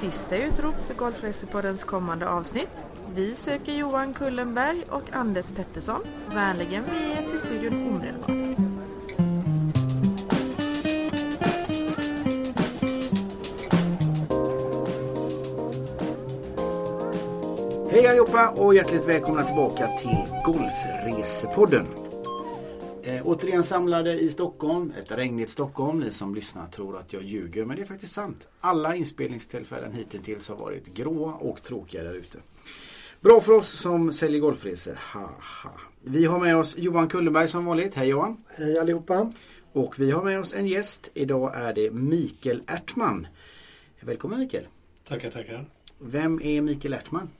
sista utrop för Golfracerpoddens kommande avsnitt. Vi söker Johan Kullenberg och Anders Pettersson. Vänligen vi är till studion omedelbart. Hej allihopa och hjärtligt välkomna tillbaka till Golfresepodden. Eh, återigen samlade i Stockholm, ett regnigt Stockholm. Ni som lyssnar tror att jag ljuger men det är faktiskt sant. Alla inspelningstillfällen hittills har varit gråa och tråkiga där ute. Bra för oss som säljer golfresor. Haha. Vi har med oss Johan Kullenberg som vanligt. Hej Johan! Hej allihopa! Och vi har med oss en gäst. Idag är det Mikael Ertman. Välkommen Mikael! Tackar, tackar. Vem är Mikael Ertman?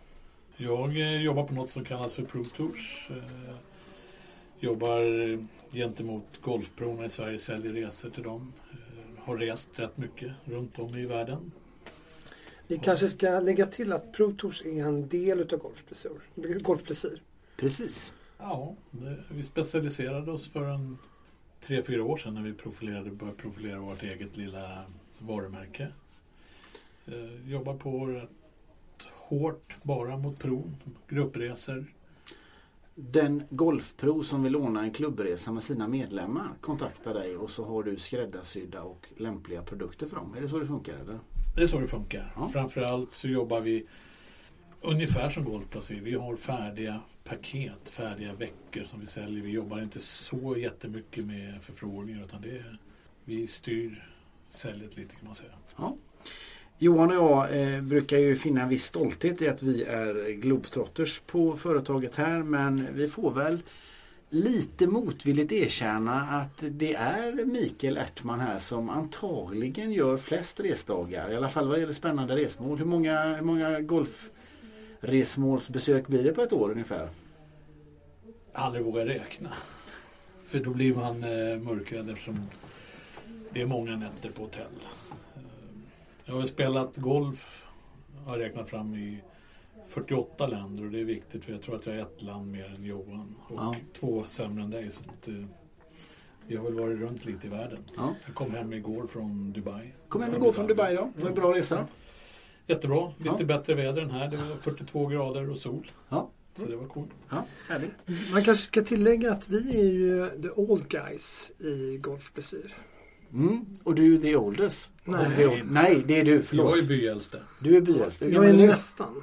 Jag eh, jobbar på något som kallas för Pro Tours. Jobbar gentemot Golfprona i Sverige, säljer resor till dem. Eh, har rest rätt mycket runt om i världen. Vi kanske ska lägga till att Pro Tours är en del utav Golfplicir. Precis. Ja, det, vi specialiserade oss för en tre, fyra år sedan när vi profilerade, började profilera vårt eget lilla varumärke. Eh, jobbar på rätt hårt bara mot pro, gruppresor. Den golfpro som vill låna en klubbresa med sina medlemmar kontaktar dig och så har du skräddarsydda och lämpliga produkter för dem. Är det så det funkar eller? Det är så det funkar. Ja. Framförallt så jobbar vi ungefär som Golfplacering. Vi har färdiga paket, färdiga veckor som vi säljer. Vi jobbar inte så jättemycket med förfrågningar utan det är, vi styr säljet lite kan man säga. Ja. Johan och jag eh, brukar ju finna en viss stolthet i att vi är globetrotters på företaget här men vi får väl lite motvilligt erkänna att det är Mikael Ertman här som antagligen gör flest resdagar. I alla fall vad det gäller spännande resmål. Hur många, hur många golfresmålsbesök blir det på ett år ungefär? Aldrig vågar räkna. För då blir man eh, mörkrädd eftersom det är många nätter på hotell. Jag har spelat golf, har räknat fram i 48 länder och det är viktigt för jag tror att jag är ett land mer än Johan och Ja. två sämre än dig. Så att, eh, vi har väl varit runt lite i världen. Ja. Jag kom hem igår från Dubai. Kom hem igår från Dubai då. Det var en bra resa. Jättebra, lite Ja. bättre väder än här. Det var 42 grader och sol. Ja. Så det var coolt. Ja, härligt. Man kanske ska tillägga att vi är ju the old guys i Golfplicir. Mm. Och du är the oldest. Nej. The old- Nej, det är du. Jag Förlåt. är byäldste. Du är byäldst. Hur Jag är nästan.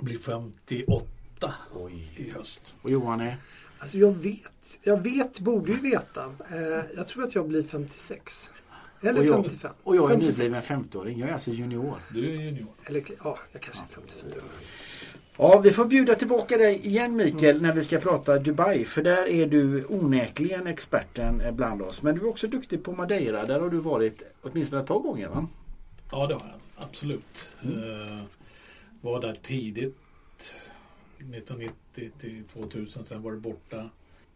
Blir 58 Oj. i höst. Och Johan är? Alltså jag vet, jag vet, borde ju veta. Eh, jag tror att jag blir 56. Eller Och jag- 55. Och jag är 56. nybliven 50-åring. Jag är alltså junior. Du är junior. Eller ja, jag kanske är 54. Ja, vi får bjuda tillbaka dig igen Mikael när vi ska prata Dubai. För där är du onekligen experten bland oss. Men du är också duktig på Madeira. Där har du varit åtminstone ett par gånger va? Ja, det har jag. Absolut. Eh, var där tidigt. 1990 till 2000. Sen var det borta.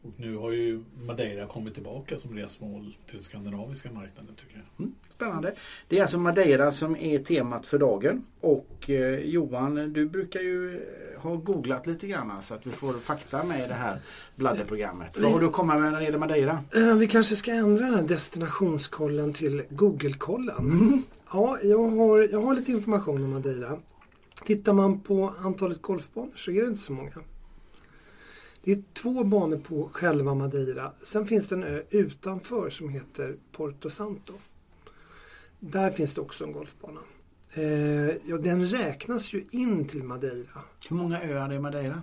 Och nu har ju Madeira kommit tillbaka som resmål till den skandinaviska marknaden tycker jag. Mm, spännande. Det är alltså Madeira som är temat för dagen. Och eh, Johan, du brukar ju eh, ha googlat lite grann så att vi får fakta med i det här bladderprogrammet. Vad har du att komma med när det gäller Madeira? Eh, Vi kanske ska ändra den här destinationskollen till Google-kollen. Mm. Ja, jag har, jag har lite information om Madeira. Tittar man på antalet golfbanor så är det inte så många. Det är två banor på själva Madeira. Sen finns det en ö utanför som heter Porto Santo. Där finns det också en golfbana. Eh, ja, den räknas ju in till Madeira. Hur många öar är Madeira?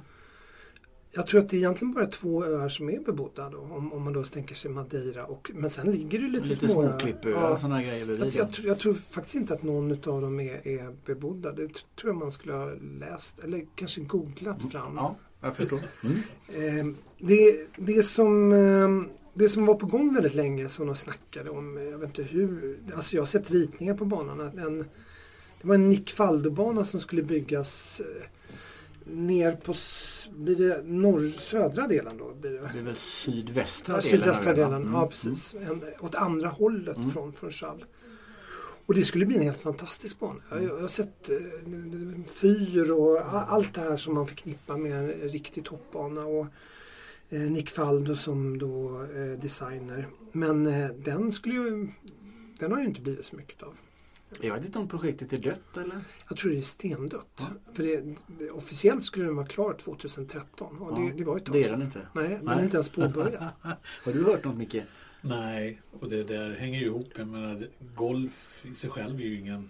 Jag tror att det är egentligen bara två öar som är bebodda då, om, om man då tänker sig Madeira. Och, men sen ligger det lite, Lite små öar. småklippöar Ja. och sådana grejer bredvid. Jag, jag, tror- jag tror faktiskt inte att någon av dem är, är bebodda. Det tror jag man skulle ha läst eller kanske googlat fram. Ja, jag förstår. Mm. Eh, det, det, som, eh, det som var på gång väldigt länge som de snackade om, eh, jag vet inte hur, alltså jag har sett ritningar på banan. att En, det var en Nick Faldo-bana som skulle byggas eh, ner på blir det norr, södra delen då. Blir det. Det är väl sydvästra Ja, delen? sydvästra va? delen, Mm. ja precis. En, åt andra hållet Mm. från, från Chal. Och det skulle bli en helt fantastisk bana. Jag, jag har sett eh, fyr och allt det här som man förknippar med en riktig toppbana. Och eh, Nick Faldo som då eh, designer. Men den skulle ju, den har ju inte blivit så mycket av. Jag vet inte om projektet är dött eller? Jag tror det är stendött. Ja. För det, officiellt skulle den vara klar 2013 och Ja, det, det var ju ett tag Det är den inte. Nej, den är inte ens påbörjad. Har du hört något Micke? Nej, och det där hänger ju ihop. Jag menar, golf i sig själv är ju ingen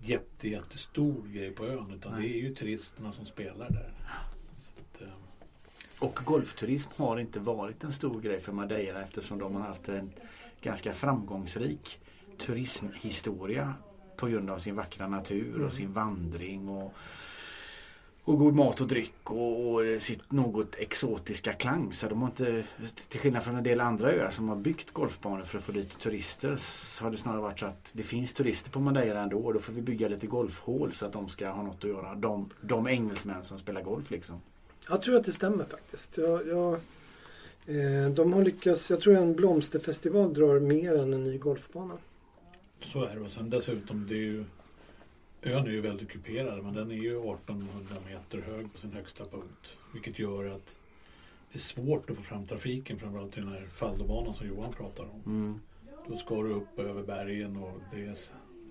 jätte, jättestor grej på ön. Utan Nej. det är ju turisterna som spelar där. Att, eh, Och golfturism har inte varit en stor grej för Madeira eftersom de har haft en ganska framgångsrik turismhistoria på grund av sin vackra natur Mm. och sin vandring och, och god mat och dryck och, och sitt något exotiska klang. Så de har inte, till skillnad från en del andra öar som har byggt golfbanor för att få dit turister så har det snarare varit så att det finns turister på Madeira ändå och då får vi bygga lite golfhål så att de ska ha något att göra. De, de engelsmän som spelar golf liksom. Jag tror att det stämmer faktiskt. Jag, jag, eh, de har lyckats, jag tror en blomsterfestival drar mer än en ny golfbana. så är det. Och sen dessutom, det är ju, ön är ju väldigt kuperad. Men den är ju 1800 meter hög på sin högsta punkt. Vilket gör att det är svårt att få fram trafiken. Framförallt till den här fallobanan som Johan pratar om. Mm. Då ska du upp över bergen och det är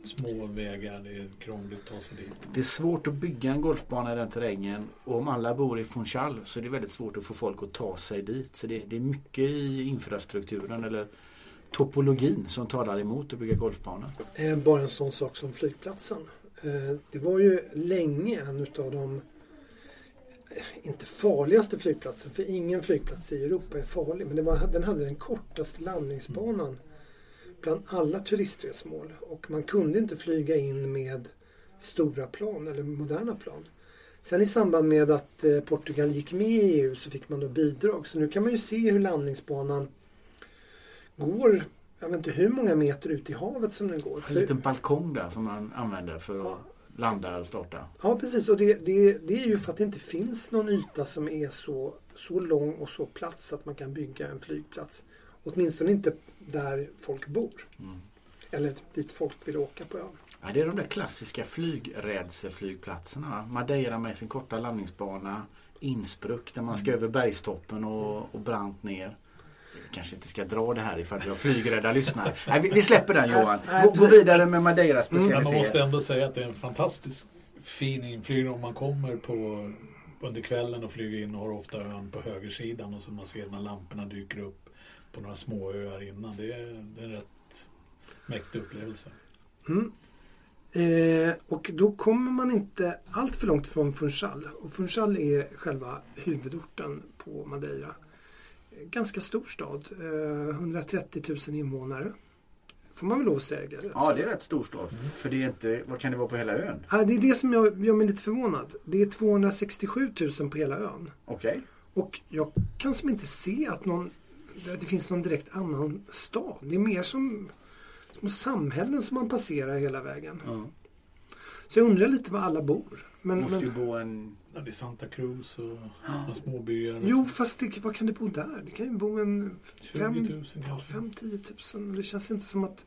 små vägar. Det är krångligt att ta sig dit. Det är svårt att bygga en golfbana i den terrängen och om alla bor i Funchal så är det väldigt svårt att få folk att ta sig dit. Så det, det är mycket i infrastrukturen eller topologin som talar emot att bygga golfbanor. Eh, bara en sån sak som flygplatsen. Eh, det var ju länge en utav de eh, inte farligaste flygplatsen, för ingen flygplats i Europa är farlig. Men det var, den hade den kortaste landningsbanan bland alla turistresmål. Och man kunde inte flyga in med stora plan eller moderna plan. Sen i samband med att eh, Portugal gick med i EU så fick man då bidrag. Så nu kan man ju se hur landningsbanan går, jag vet inte hur många meter ut i havet som den går. En liten balkong där som man använder för att Ja. landa och starta. Ja precis och det, det, det är ju för att det inte finns någon yta som är så, så lång och så platt så att man kan bygga en flygplats. Åtminstone inte där folk bor. Mm. Eller dit folk vill åka på ön. Ja, det är de där klassiska flygrädselflygplatserna. va? Madeira med sin korta landningsbana. Innsbruck där man ska över bergstoppen och, och brant ner. Kanske inte ska dra det här ifall vi har flygrädda lyssnare. Nej, vi, vi släpper den Johan. Gå, gå vidare med Madeiras Men man måste ändå säga att det är en fantastisk fin inflygning om man kommer på under kvällen och flyger in och har ofta ön på högersidan och så man ser när lamporna dyker upp på några små öar innan. Det är, det är en rätt mäktig upplevelse. Mm. Eh, och då kommer man inte allt för långt från Funchal. Och Funchal är själva huvudorten på Madeira. Eh, Ganska stor stad. Eh, 130 000 invånare. Får man väl lov att säga. Ja, det är rätt stor stad. För det är inte, vad kan det vara på hela ön? Ja, det är det som jag, gör mig lite förvånad. Det är 267 000 på hela ön. Okej. Och jag kan som inte se att någon, det finns någon direkt annan stad. Det är mer som små samhällen som man passerar hela vägen. Ja. Så jag undrar lite var alla bor. Men, Måste ju men, bo en... Ja, Det är Santa Cruz och några små byar. jo, fast det, vad kan det bo där? Det kan ju bo en 20 fem, 000 ja, kanske. 5-10 000. Det känns inte som att...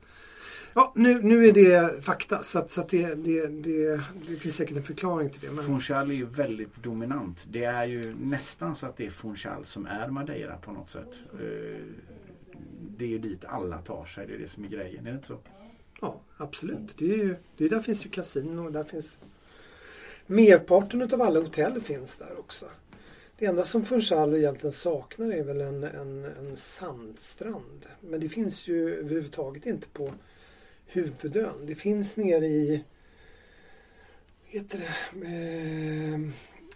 Ja, nu, nu är det fakta. Så, att, så att det, det, det, det finns säkert en förklaring till det. Men, Funchal är ju väldigt dominant. Det är ju nästan så att det är Funchal som är Madeira på något sätt. Eh, Det är ju dit alla tar sig. Det är det som är grejen. Är det inte så? Ja, absolut. Det är ju, det är, där finns ju kasino. Där finns merparten av alla hotell finns där också. Det enda som Funchal egentligen saknar är väl en, en, en sandstrand. Men det finns ju överhuvudtaget inte på huvudön. Det finns nere i heter det, eh,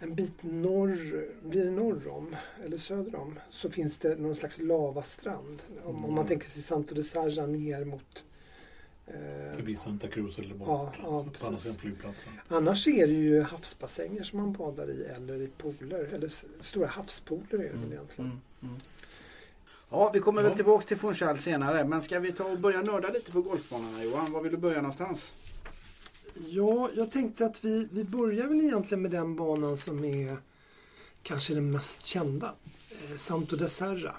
en bit norr, blir det norr om eller söder om så finns det någon slags lavastrand. Om, om man tänker sig Santo de Sarra ner mot Förbi Santa Cruz eller bort. Ja, ja, på andra sidan flygplatsen. Annars är det ju havsbassänger som man badar i eller i pooler. Eller stora havspooler är det väl egentligen. Mm, mm. Ja, vi kommer väl Ja. tillbaks till Funchal senare. Men ska vi ta och börja nörda lite på golfbanorna Johan? Var vill du börja någonstans? Ja, jag tänkte att vi, vi börjar väl egentligen med den banan som är kanske den mest kända. Eh, Santo de Serra.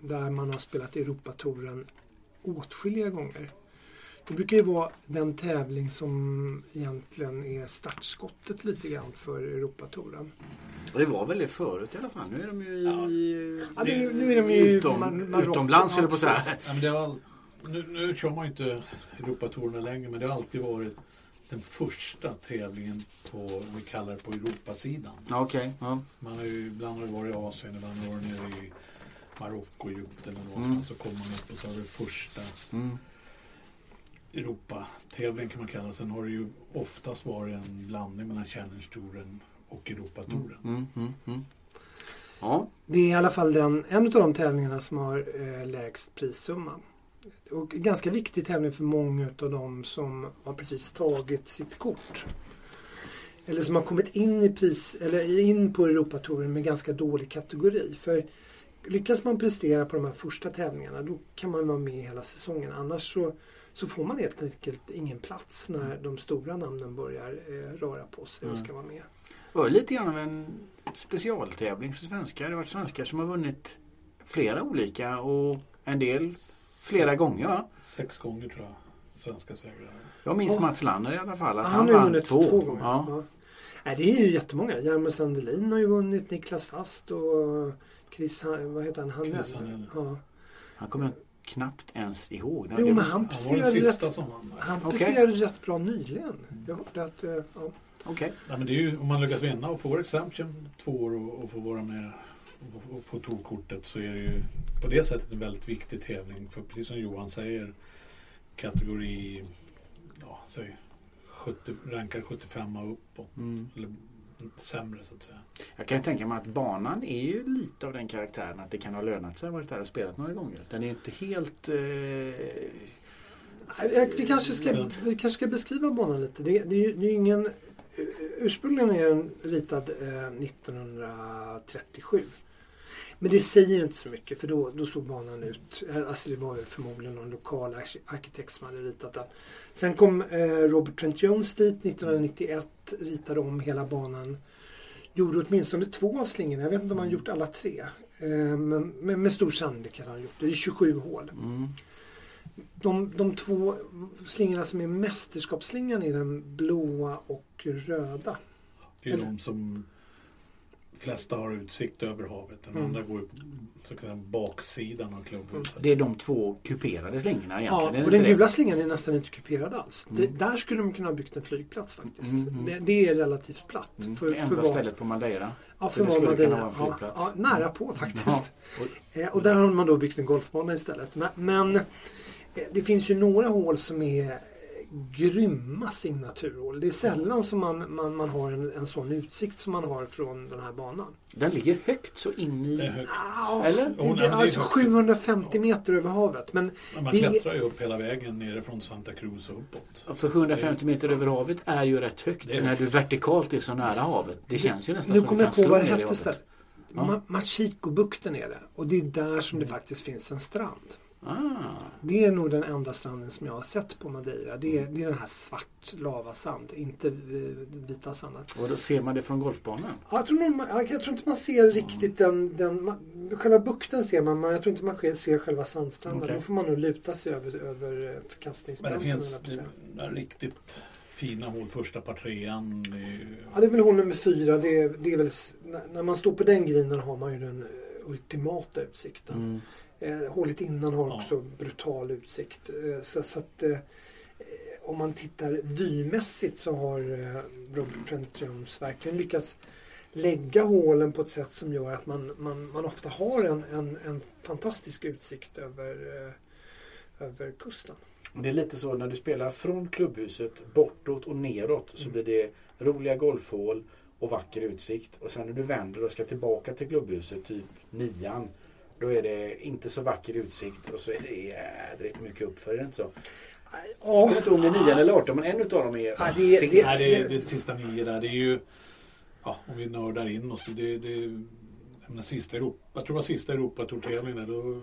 Där man har spelat Europatouren åtskilliga gånger. Det brukar ju vara den tävling som egentligen är startskottet lite grann för Europatouren. Och det var väl det förut i alla fall. Nu är de ju i... Ja, nu, nu är de ju Utom, Mar- utomlands höll jag på att säga. precis. Ja, men det har all, nu, nu kör man ju inte Europatourerna längre men det har alltid varit den första tävlingen på, vi kallar det på Europasidan. Okej. ja. Man har ju, ibland har det varit i Asien, ibland har det varit nere i Marocko, Egypten eller Mm. någonstans. Så kommer man upp och så har det första Mm. Europatävlingen kan man kalla det. Sen har det ju oftast varit en blandning mellan Challenge-touren och Europatouren. Mm. Mm. Mm. Ja. Det är i alla fall den, en av de tävlingarna som har eh, lägst prissumma. Och ganska viktig tävling för många av dem som har precis tagit sitt kort. Eller som har kommit in i pris eller in på Europatouren med ganska dålig kategori. För lyckas man prestera på de här första tävlingarna då kan man vara med hela säsongen. Annars så, så får man helt enkelt ingen plats när de stora namnen börjar eh, röra på sig och Mm. ska vara med. Det var lite grann av en specialtävling för svenskar. Det har varit svenskar som har vunnit flera olika och en del flera gånger. Va? Sex gånger tror jag, svenska segrar. Jag minns Ja. Mats Lander i alla fall. Att Ja, han, han har vann vunnit två. två, gånger. Ja. Ja. Nej, det är ju jättemånga. Jarmo Sandelin har ju vunnit, Niklas Fast och Chris, vad heter han? Hanell. Chris Hanell. Ja. Han kommer jag knappt ens ihåg. Jo, Det men han den presterade, sista rätt, han presterade rätt bra nyligen. Jag hörde att, eh, ja. Okej. Nej, men det är ju, om man lyckas vinna och får exemption två år och, och får vara med och, få- och få tourkortet så är det ju på det sättet en väldigt viktig tävling. För precis som Johan säger, kategori ja, säg 70, rankar 75 och uppåt. Mm. Eller sämre så att säga. Jag kan ju tänka mig att banan är ju lite av den karaktären att det kan ha lönat sig att varit där och spelat några gånger. Den är ju inte helt... Eh... Vi kanske, ska, vi kanske ska beskriva banan lite. Det, det, är ju- det är ju ingen, ursprungligen är den ritad eh, 1937. Men det säger inte så mycket för då, då såg banan ut, eh, alltså det var ju förmodligen någon lokal arki- arkitekt som hade ritat den. Sen kom eh, Robert Trent Jones dit 1991, ritade om hela banan. Gjorde åtminstone två av slingorna, jag vet inte om han gjort alla tre. Eh, men med, med stor sannolikhet har han gjort det. Det är 27 hål. Mm. De, de två slingorna som är mästerskapsslingan är den blåa och röda. Det är Eller- de som flesta har utsikt över havet. Den Mm. andra går på så baksidan av klubbhuset. Det är de två kuperade slingorna Ja, egentligen. är och det den gula slingan är nästan inte kuperad alls. Det, Mm. där skulle de kunna ha byggt en flygplats faktiskt. Mm, mm. Det, det är relativt platt. det? Mm. För, det för enda vad- stället på Madeira. Ja, för för det skulle man kunna det- vara en ja, flygplats. ja, nära på faktiskt. Ja. Eh, Och där har man då byggt en golfbana istället. Men, men eh, det finns ju några hål som är grymma signaturhål. Det är sällan som man, man, man har en, en sån utsikt som man har från den här banan. Den ligger högt så in i... Det är högt. Ja, Eller? det, Jo, det, det är alltså högt. 750 meter över havet. Men Men man det- klättrar ju upp hela vägen nere från Santa Cruz och uppåt. För 750 meter över havet är ju rätt högt Det är- när du vertikalt är så nära havet. Det känns ju nästan nu som kommer du jag kan på slå vad det ner i hette havet. istället. Ja. Ma- Machiko-bukten är det. Och det är där som det faktiskt finns en strand. Ah. Det är nog den enda stranden som jag har sett på Madeira. Det är, det är den här svart lavasand, inte eh, vita sanden. Och då ser man det från golfbanan. Ja, Jag tror, man- jag tror inte man ser riktigt den, den... Själva bukten ser man, men jag tror inte man ser själva sandstranden. Okej. Då får man nog luta sig över, över eh, Men det finns några riktigt fina hål. Första par trean. Det är Ja, det är väl hål nummer fyra. Det är, det är väl, när man står på den grinen har man ju den eh, ultimata utsikten. Mm. Eh, hålet innan har Ja. också brutal utsikt. Eh, så, så att, eh, om man tittar vymässigt så har eh, Robert Trent Jones verkligen lyckats lägga hålen på ett sätt som gör att man, man, man ofta har en, en, en fantastisk utsikt över, eh, över kusten. Det är lite så när du spelar från klubbhuset bortåt och neråt så Mm. blir det roliga golfhål och vacker utsikt. Och sen när du vänder och ska tillbaka till klubbhuset, typ nian, då är det inte så vacker utsikt och så är det jädrigt mycket uppför. Är det inte så? Jag Ja, vet inte om det är 9 eller 18 men en utav dem är Ja, det- det- nej, det, är, det är sista nio där. Det är ju... Ja, om vi nördar in oss. Det, det, jag menar, sista Europa, jag tror det var sista Europatourtävlingen där. Då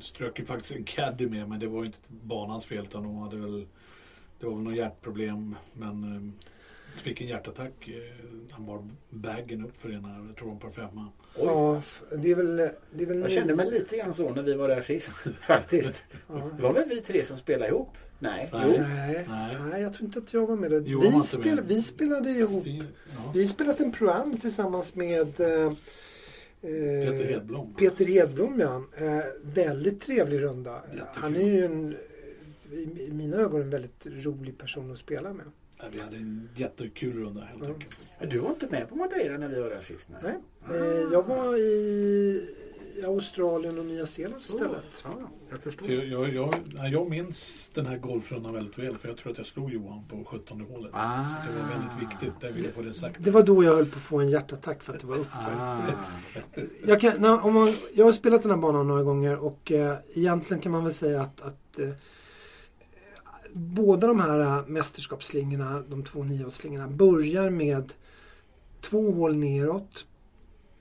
strök ju faktiskt en caddy med men det var inte banans fel utan de hade väl... Det var väl något hjärtproblem men... Fick en hjärtattack. eh, Han bar bagen upp för ena, jag tror de par femma. Oj. ja, det är väl... Det är väl Jag kände mig lite grann så när vi var där sist. Faktiskt. Ja. Det var väl vi tre som spelade ihop? Nej. Nej. Jo. Nej, Nej. nej, jag tror inte att jag var med. Johan var Vi, spel, med. vi spelade ihop Vi, ja. Vi spelat en program tillsammans med eh, Eh, Peter Hedblom. Peter Hedblom ja. Eh, väldigt trevlig runda. Jättekul. Han är ju en, i mina ögon en väldigt rolig person att spela med. Vi hade en jättekul runda helt Ja. enkelt. Du var inte med på Madeira när vi var där sist? Nej. Eh, jag var i Australien och Nya Zeeland Så. istället. Ja, jag förstår. För jag, jag, jag, nej, jag minns den här golfrundan väldigt väl för jag tror att jag slog Johan på 17 hålet. Ah. Så det var väldigt viktigt, jag ville få det sagt. Det var då jag höll på att få en hjärtattack för att det var uppför. Ah. Jag, kan, när, om man, jag har spelat den här banan några gånger och eh, egentligen kan man väl säga att, att eh, båda de här eh, mästerskapsslingorna, de två niohålsslingorna, börjar med två hål neråt.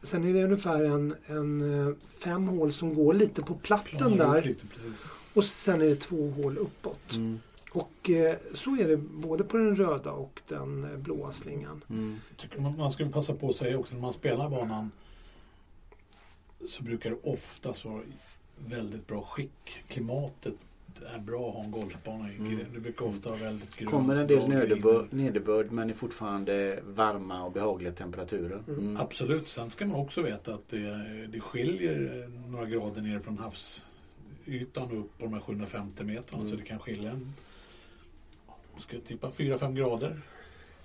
Sen är det ungefär en, en eh, fem hål som går lite på platten där Lite, och sen är det två hål uppåt. Mm. Och eh, så är det både på den röda och den blåa slingan. Mm. Tycker man, man skulle passa på att säga också när man spelar banan så brukar det oftast vara väldigt bra skick. Klimatet är bra att ha en golfbana i. Mm. Det brukar ofta vara väldigt grönt. kommer en del nederbörd, nederbörd men är fortfarande varma och behagliga temperaturer. Mm. Mm. Absolut. Sen ska man också veta att det, det skiljer några grader ner från havsytan upp på de här 750 metrarna. Mm. Så det kan skilja en, ska jag tippa 4-5 grader.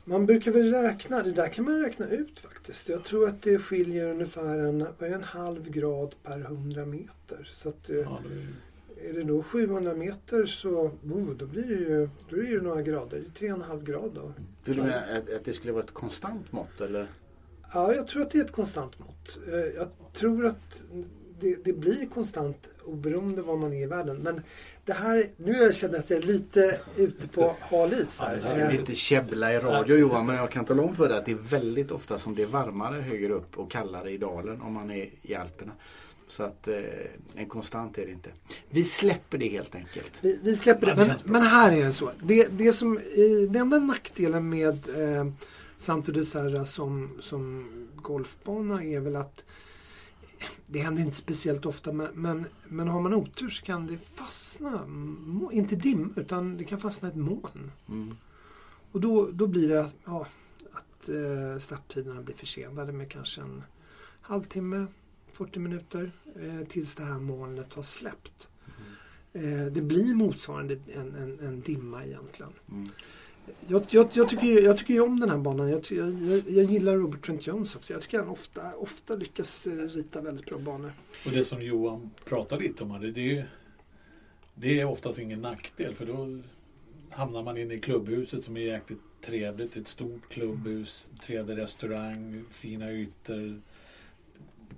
Man brukar väl räkna, det där kan man räkna ut faktiskt. Jag tror att det skiljer ungefär en, en halv grad per 100 meter. Så att, eh, Ja, det är, det då 700 meter så oh, då blir det ju då är det ju några grader. Det är 3,5 grad då. Vill du mena att, att det skulle vara ett konstant mått eller? Ja, jag tror att det är ett konstant mått. Eh, Jag tror att det, det blir konstant oberoende var man är i världen. Men det här, nu jag känner att jag är lite ute på hal is här. Ja, Jag det ska inte käbbla i radio Johan men jag kan tala om för dig att det är väldigt ofta som det är varmare högre upp och kallare i dalen om man är i Alperna. Så att eh, en konstant är det inte. Vi släpper det helt enkelt. Vi, vi släpper det. Men, men här är det så. Det, det som, eh, den enda nackdelen med eh, Santo de Serra som, som golfbana är väl att det händer inte speciellt ofta men, men, men har man otur så kan det fastna, inte dimma utan det kan fastna ett moln. Mm. Och då, då blir det ja, att eh, starttiderna blir försenade med kanske en halvtimme, 40 minuter eh, tills det här molnet har släppt. Eh, det blir motsvarande en, en, en dimma egentligen. Mm. Jag, jag, jag, tycker, ju- jag tycker ju om den här banan. Jag, jag, jag, gillar Robert Trent Jones också. Jag tycker han ofta, ofta lyckas eh, rita väldigt bra banor. Och det som Johan pratade lite om, det, det, är, det är oftast ingen nackdel för då hamnar man inne i klubbhuset som är jäkligt trevligt. Ett stort klubbhus, trevlig restaurang, fina ytor.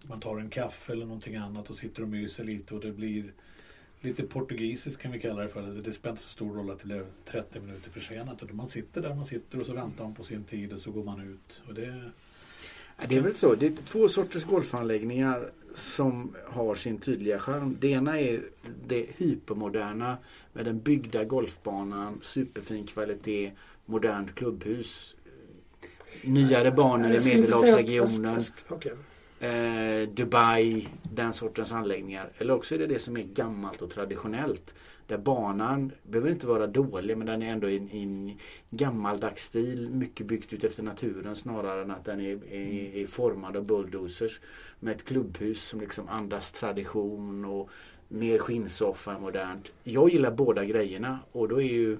Man tar en kaffe eller någonting annat och sitter och myser lite och det blir lite portugisiskt kan vi kalla det för. Alltså Det spelar inte så stor roll att det blev 30 minuter försenat. Utan Man sitter där man sitter och så väntar man på sin tid och så går man ut. Och det, Ja, Det är väl så. Det är två sorters golfanläggningar som har sin tydliga charm. Det ena är det hypermoderna med den byggda golfbanan, superfin kvalitet, modernt klubbhus. Nyare banor i Jag att- Medelhavsregionen, jag sk- Okej eh, Dubai, den sortens anläggningar. Eller också är det det som är gammalt och traditionellt. Där banan behöver inte vara dålig men den är ändå i en- en gammaldags stil. Mycket byggt ut efter naturen snarare än att den är, är, är formad av bulldozers. Med ett klubbhus som liksom andas tradition och mer skinnsoffa än modernt. Jag gillar båda grejerna och då är ju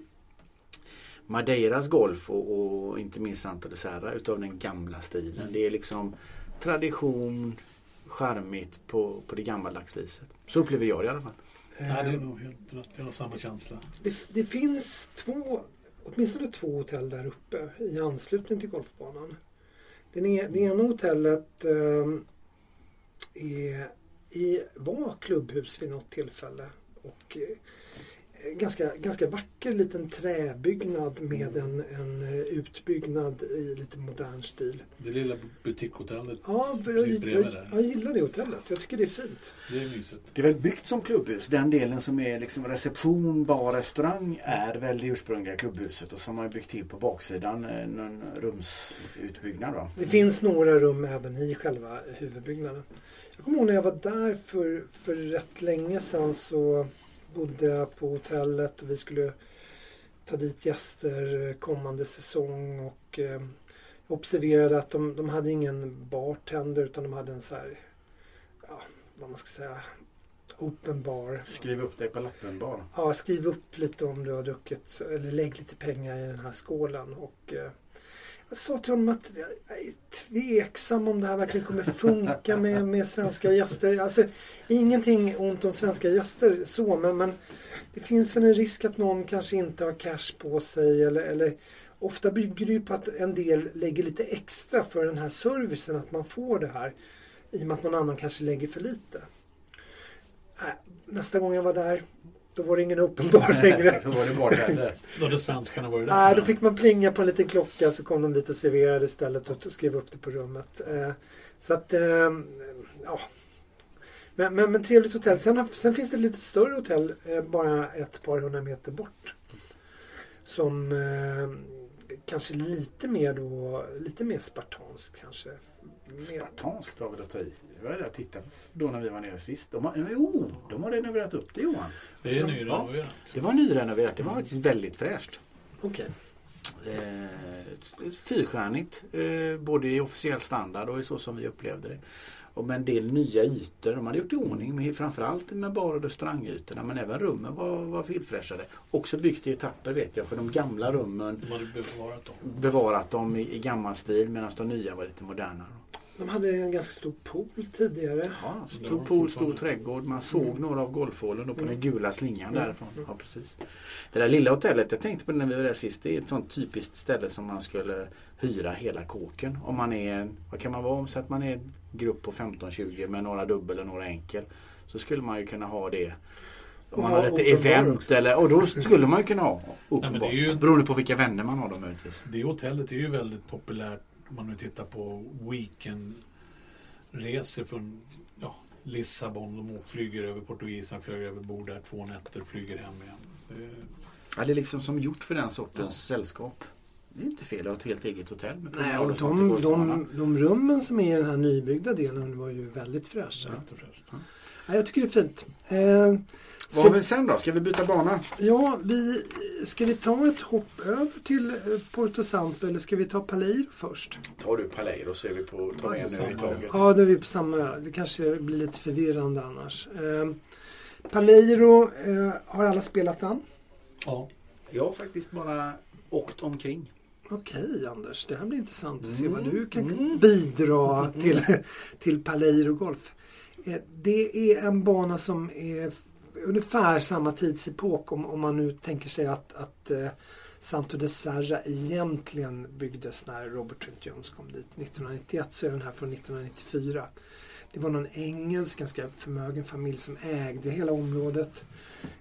Madeiras golf och, och inte minst Santa de utav den gamla stilen. Det är liksom tradition, charmigt på, på det gammaldags viset. Så upplever jag det i alla fall. ja, det är Eh, nog helt rätt. Jag har samma känsla. Det, det finns två, åtminstone två hotell där uppe i anslutning till golfbanan. Den e, det ena hotellet eh, är, i, var klubbhus vid något tillfälle. Och eh, ganska, ganska vacker liten träbyggnad med en, en eh, utbyggnad i lite modern stil. Det lilla butikhotellet, Ja, jag, jag, där. jag gillar det hotellet. Jag tycker det är fint. det är mysigt. Det är väl byggt som klubbhus. Den delen som är liksom reception, bar, restaurang är väl det ursprungliga klubbhuset och så har byggt till på baksidan eh, en rumsutbyggnad. Va? Det finns några rum även i själva huvudbyggnaden. Jag kommer ihåg när jag var där för, för rätt länge sedan så bodde på hotellet och vi skulle ta dit gäster kommande säsong och eh, jag observerade att de, de hade ingen bartender utan de hade en så här vad man ska säga, open bar. Skriv upp dig på lappen bara. Ja, skriv upp lite om du har druckit eller lägg lite pengar i den här skålen. Och, eh, jag sa till honom att jag är tveksam om det här verkligen kommer funka med, med svenska gäster. Alltså, ingenting ont om svenska gäster så, men, men det finns väl en risk att någon kanske inte har cash på sig eller, eller Ofta bygger det ju på att en del lägger lite extra för den här servicen, att man får det här. I och med att någon annan kanske lägger för lite. Äh, nästa gång jag var där, då var det ingen uppenbar längre. Då var det bara det. Då hade svenskarna varit där. Nej, då fick man plinga på en liten klocka så kom de dit och serverade istället och skrev upp det på rummet. Eh, så att, eh, ja. Men, men, men trevligt hotell. Sen, sen finns det lite större hotell eh, bara ett par hundra meter bort. Som eh, kanske lite mer då, lite mer spartanskt kanske. Spartanskt var väl att ta i. Det var det jag tittade då när vi var nere sist. De har, jo, de har renoverat upp det Johan. Det är Ja. nyrenoverat. Det var nyrenoverat. Det var faktiskt väldigt fräscht. Okej. Eh, fyrstjärnigt. Eh, både i officiell standard och i så som vi upplevde det. Och med en del nya ytor. De hade gjort i ordning med, framförallt med bar och restaurangytorna men även rummen var, var filfräschade. Också byggt i etapper vet jag för de gamla rummen De hade bevarat dem. bevarat dem i, i gammal stil medan de nya var lite modernare. De hade en ganska stor pool tidigare. Ja, stor pool, stor trädgård. Man såg några av golfhålen på den gula slingan Mm. därifrån. Ja, precis. Det där lilla hotellet, jag tänkte på det när vi var där sist. Det är ett sånt typiskt ställe som man skulle hyra hela kåken. Om man är, vad kan man vara, så att man är en grupp på 15-20 med några dubbel och några enkel. Så skulle man ju kunna ha det. Om man ha har bar event också. eller, och då skulle man ju kunna ha open men det är bar. ju- Beroende på vilka vänner man har då möjligtvis. Det hotellet är ju väldigt populärt om man nu tittar på weekendresor från ja, Lissabon. De flyger över Portugisen, flyger över bord där två nätter, flyger hem igen. Det- Ja, det är liksom som gjort för den sortens sällskap. Det är inte fel att ha ett helt eget hotell. Med Nej, och och de, de, de rummen som är i den här nybyggda delen var ju väldigt fräscha. Jättefräscht. Ja, jag tycker det är fint. Eh, ska Vad har vi, sen då? Ska vi byta bana? ja, vi, ska vi ta ett hopp över till eh, Porto Santo eller ska vi ta Paleiro först? Tar du Paleiro så är vi på, tar en Alltså, nu i samma. taget. Ja, nu är vi på samma. Det kanske blir lite förvirrande annars. Eh, Paleiro, eh, har alla spelat den? Ja, Jag har faktiskt bara åkt omkring. Okej Anders, det här blir intressant att se Mm. vad du kan Mm. bidra till, till Paleiro Golf. Eh, Det är en bana som är ungefär samma tidsepok om, om man nu tänker sig att, att eh, Santo de Serra egentligen byggdes när Robert Trent Jones kom dit. 1991 så är den här från 1994. Det var någon engelsk, ganska förmögen familj som ägde hela området.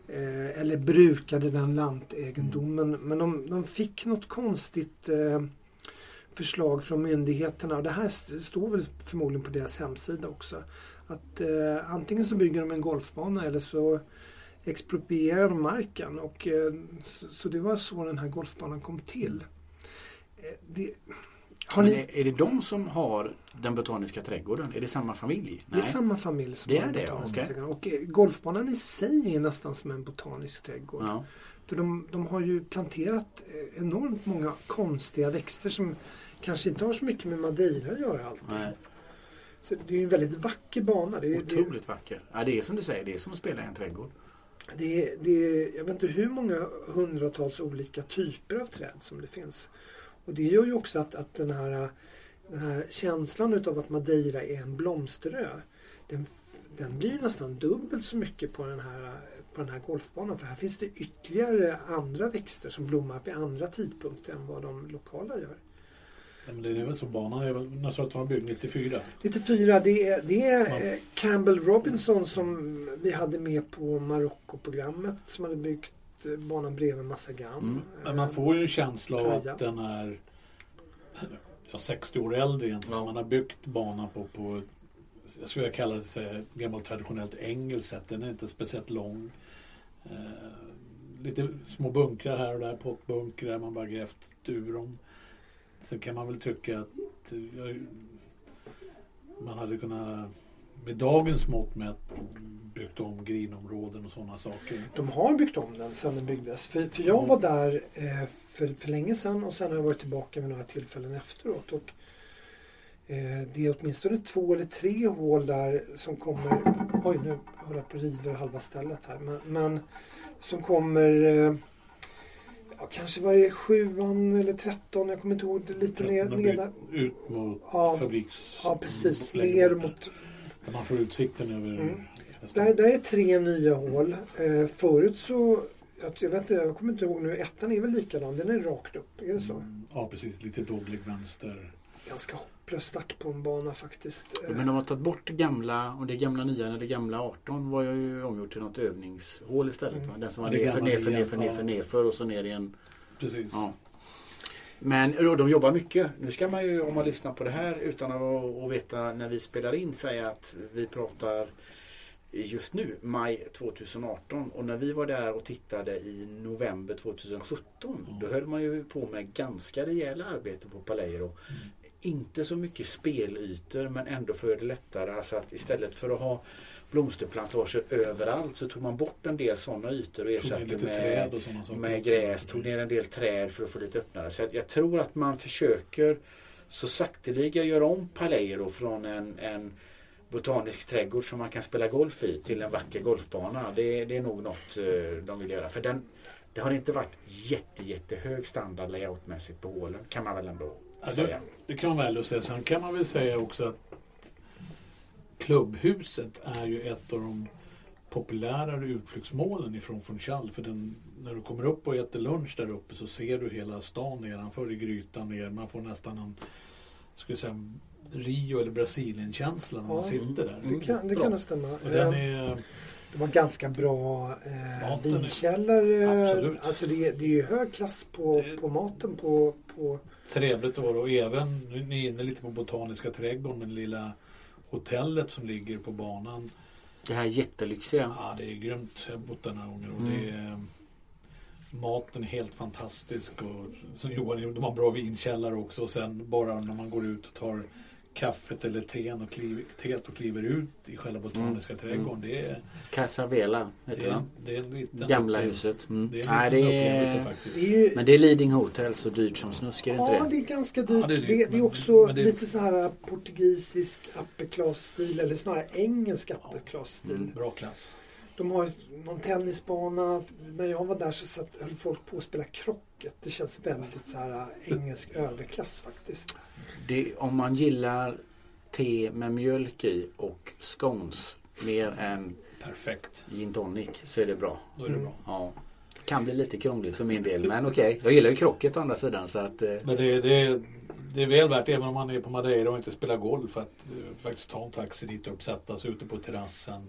Eh, eller brukade den lantegendomen. Men de, de fick något konstigt eh, förslag från myndigheterna. Och det här st- står väl förmodligen på deras hemsida också. Att eh, antingen så bygger de en golfbana eller så exproprierar de marken. Och, eh, så, så det var så den här golfbanan kom till. Eh, det, ni, är, är det de som har den botaniska trädgården? Är det samma familj? det är samma familj som Det har är det, botaniska okej. trädgården. Och eh, golfbanan i sig är nästan som en botanisk trädgård. Ja. För de, de har ju planterat eh, enormt många konstiga växter som kanske inte har så mycket med Madeira att göra alltid. Nej, Så det är en väldigt vacker bana. Det, är- det, otroligt vacker. Ja, det är som du säger, det är som att spela i en trädgård. det, är- det, är- jag vet inte hur många hundratals olika typer av träd som det finns. Och det gör ju också att, att den, här, den här känslan utav att Madeira är en blomsterö den, den blir nästan dubbelt så mycket på den, här, på den här golfbanan. För här finns det ytterligare andra växter som blommar vid andra tidpunkter än vad de lokala gör. Men det är väl så. Banan är väl, jag tror att den var byggd 94. 94, det är, det är Ja. eh, Campbell Robinson som vi hade med på Marocko-programmet som hade byggt eh, banan bredvid Massagam. Mm. Men man får ju en känsla av att den är ja, 60 år äldre egentligen. Ja. Man har byggt banan på, på jag skulle kalla det här, gammalt traditionellt engelskt sätt. Den är inte speciellt lång. Eh, lite små bunkrar här och där, pottbunkrar. Man bara grävt ur dem. Sen kan man väl tycka att eh, man hade kunnat med dagens mått mätt byggt om grinområden och sådana saker. De har byggt om den sedan den byggdes. För, för jag var där eh, för, för länge sedan och sen har jag varit tillbaka vid några tillfällen efteråt. Och, Eh, det är åtminstone två eller tre hål där som kommer, oj nu håller jag på och river halva stället här, men, men som kommer eh, ja, kanske varje sjuan eller tretton, jag kommer inte ihåg, det lite ner, ner Ut mot Ja, fabriks... Ja precis, ner mot Där man får utsikten över... Mm. Där, där är tre nya hål. Eh, förut så, jag, jag, vet inte, jag kommer inte ihåg nu, ettan är väl likadan, den är rakt upp, är det så? Mm, Ja, precis. Lite dålig vänster. Ganska hopplös start på en bana faktiskt. Men de har tagit bort gamla, om det är gamla 9 eller gamla 18 var jag ju omgjort till något övningshål istället. Mm. Den som var det nerför, nerför, nerför, nerför, ja. nerför och så ner igen. Precis. Ja. Men de jobbar mycket. Nu ska man ju om man lyssnar på det här utan att, att veta när vi spelar in säga att vi pratar just nu, maj 2018. Och när vi var där och tittade i november 2017 Mm. då höll man ju på med ganska rejäla arbete på Paleiro. Inte så mycket spelytor men ändå för det lättare. Alltså att istället för att ha blomsterplantager överallt så tog man bort en del sådana ytor och ersatte med och med gräs, tog ner en del träd för att få lite öppnare. Så jag, jag tror att man försöker så sakteliga göra om Paleiro från en, en botanisk trädgård som man kan spela golf i till en vacker golfbana. Det, det är nog något eh, de vill göra. För den, det har inte varit jätte, jättehög standard layoutmässigt på hålen kan man väl ändå Ja, säga. det, det kan man väl säga. Sen kan man väl säga också att klubbhuset är ju ett av de populärare utflyktsmålen ifrån Funchal. För den, när du kommer upp och äter lunch där uppe så ser du hela stan nedanför i grytan ner. Man får nästan en ska jag säga, Rio eller Brasilien-känsla när man Ja. sitter där. det kan, det kan nog stämma. Och den Eh, är, Det var ganska bra eh, är- vinkällare. Absolut. Alltså det, är- det är ju hög klass på, på maten på, på trevligt att vara och även, nu är ni inne lite på Botaniska trädgården, det lilla hotellet som ligger på banan. Det här jättelyxiga. Ja, det är grymt. Jag har bott där några gånger och Mm. det är, maten är helt fantastisk och som Johan de har bra vinkällare också och sen bara när man går ut och tar kaffet eller teen och kliver, teet och kliver ut i själva Botaniska Mm. trädgården. Det är, Casa Vela det heter är, det är en liten Gamla huset. Mm. Det är en Nej, liten det upplevelse är, faktiskt. det är ju, men det är Leading Hotel så dyrt som snusk, är det inte Ja, det? det är ganska dyrt. Ja, det är det, dyrt, det, är men- också men det- lite så här portugisisk upper class-stil eller snarare engelsk upper class-stil. Mm. Bra klass. De har någon tennisbana. När jag var där så satt, höll folk på att spela krocket. Det känns väldigt så här engelsk överklass faktiskt. Det? Om man gillar te med mjölk i och scones mer än Perfekt. gin tonic så är det bra. Då är det bra. Ja. Kan bli lite krångligt för min del men okej. Jag gillar ju krocket å andra sidan så att eh, Men det, det, det är väl värt, även om man är på Madeira och inte spelar golf, att eh, faktiskt ta en taxi dit upp, sätta sig ute på terrassen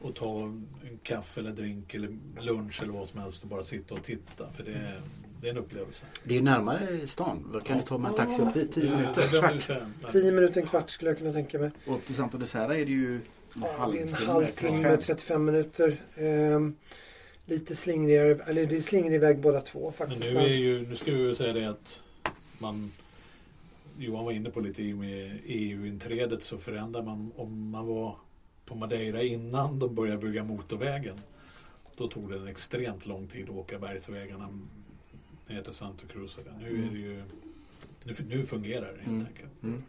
och ta en kaffe eller drink eller lunch eller vad som helst och bara sitta och titta. För det, det är en upplevelse. det är ju närmare stan. Vad kan det ta med en taxi upp dit? 10 Ja, minuter? Kvart? Men- Tio minuter, en kvart skulle jag kunna tänka mig. Och upp till Santo de Serra är det ju en Ja, det är en halvtimme. halvtimme, 35. 35 minuter. Ehm, lite slingrigare, eller det är slingrig väg båda två Men faktiskt. nu, är ju, nu ska vi ju säga det att man Johan var inne på lite i med EU-inträdet så förändrar man om man var på Madeira innan de började bygga motorvägen. Då tog det en extremt lång tid att åka bergsvägarna ner till Santo Cruz. Nu är det ju nu, nu fungerar det helt Mm. enkelt. Mm.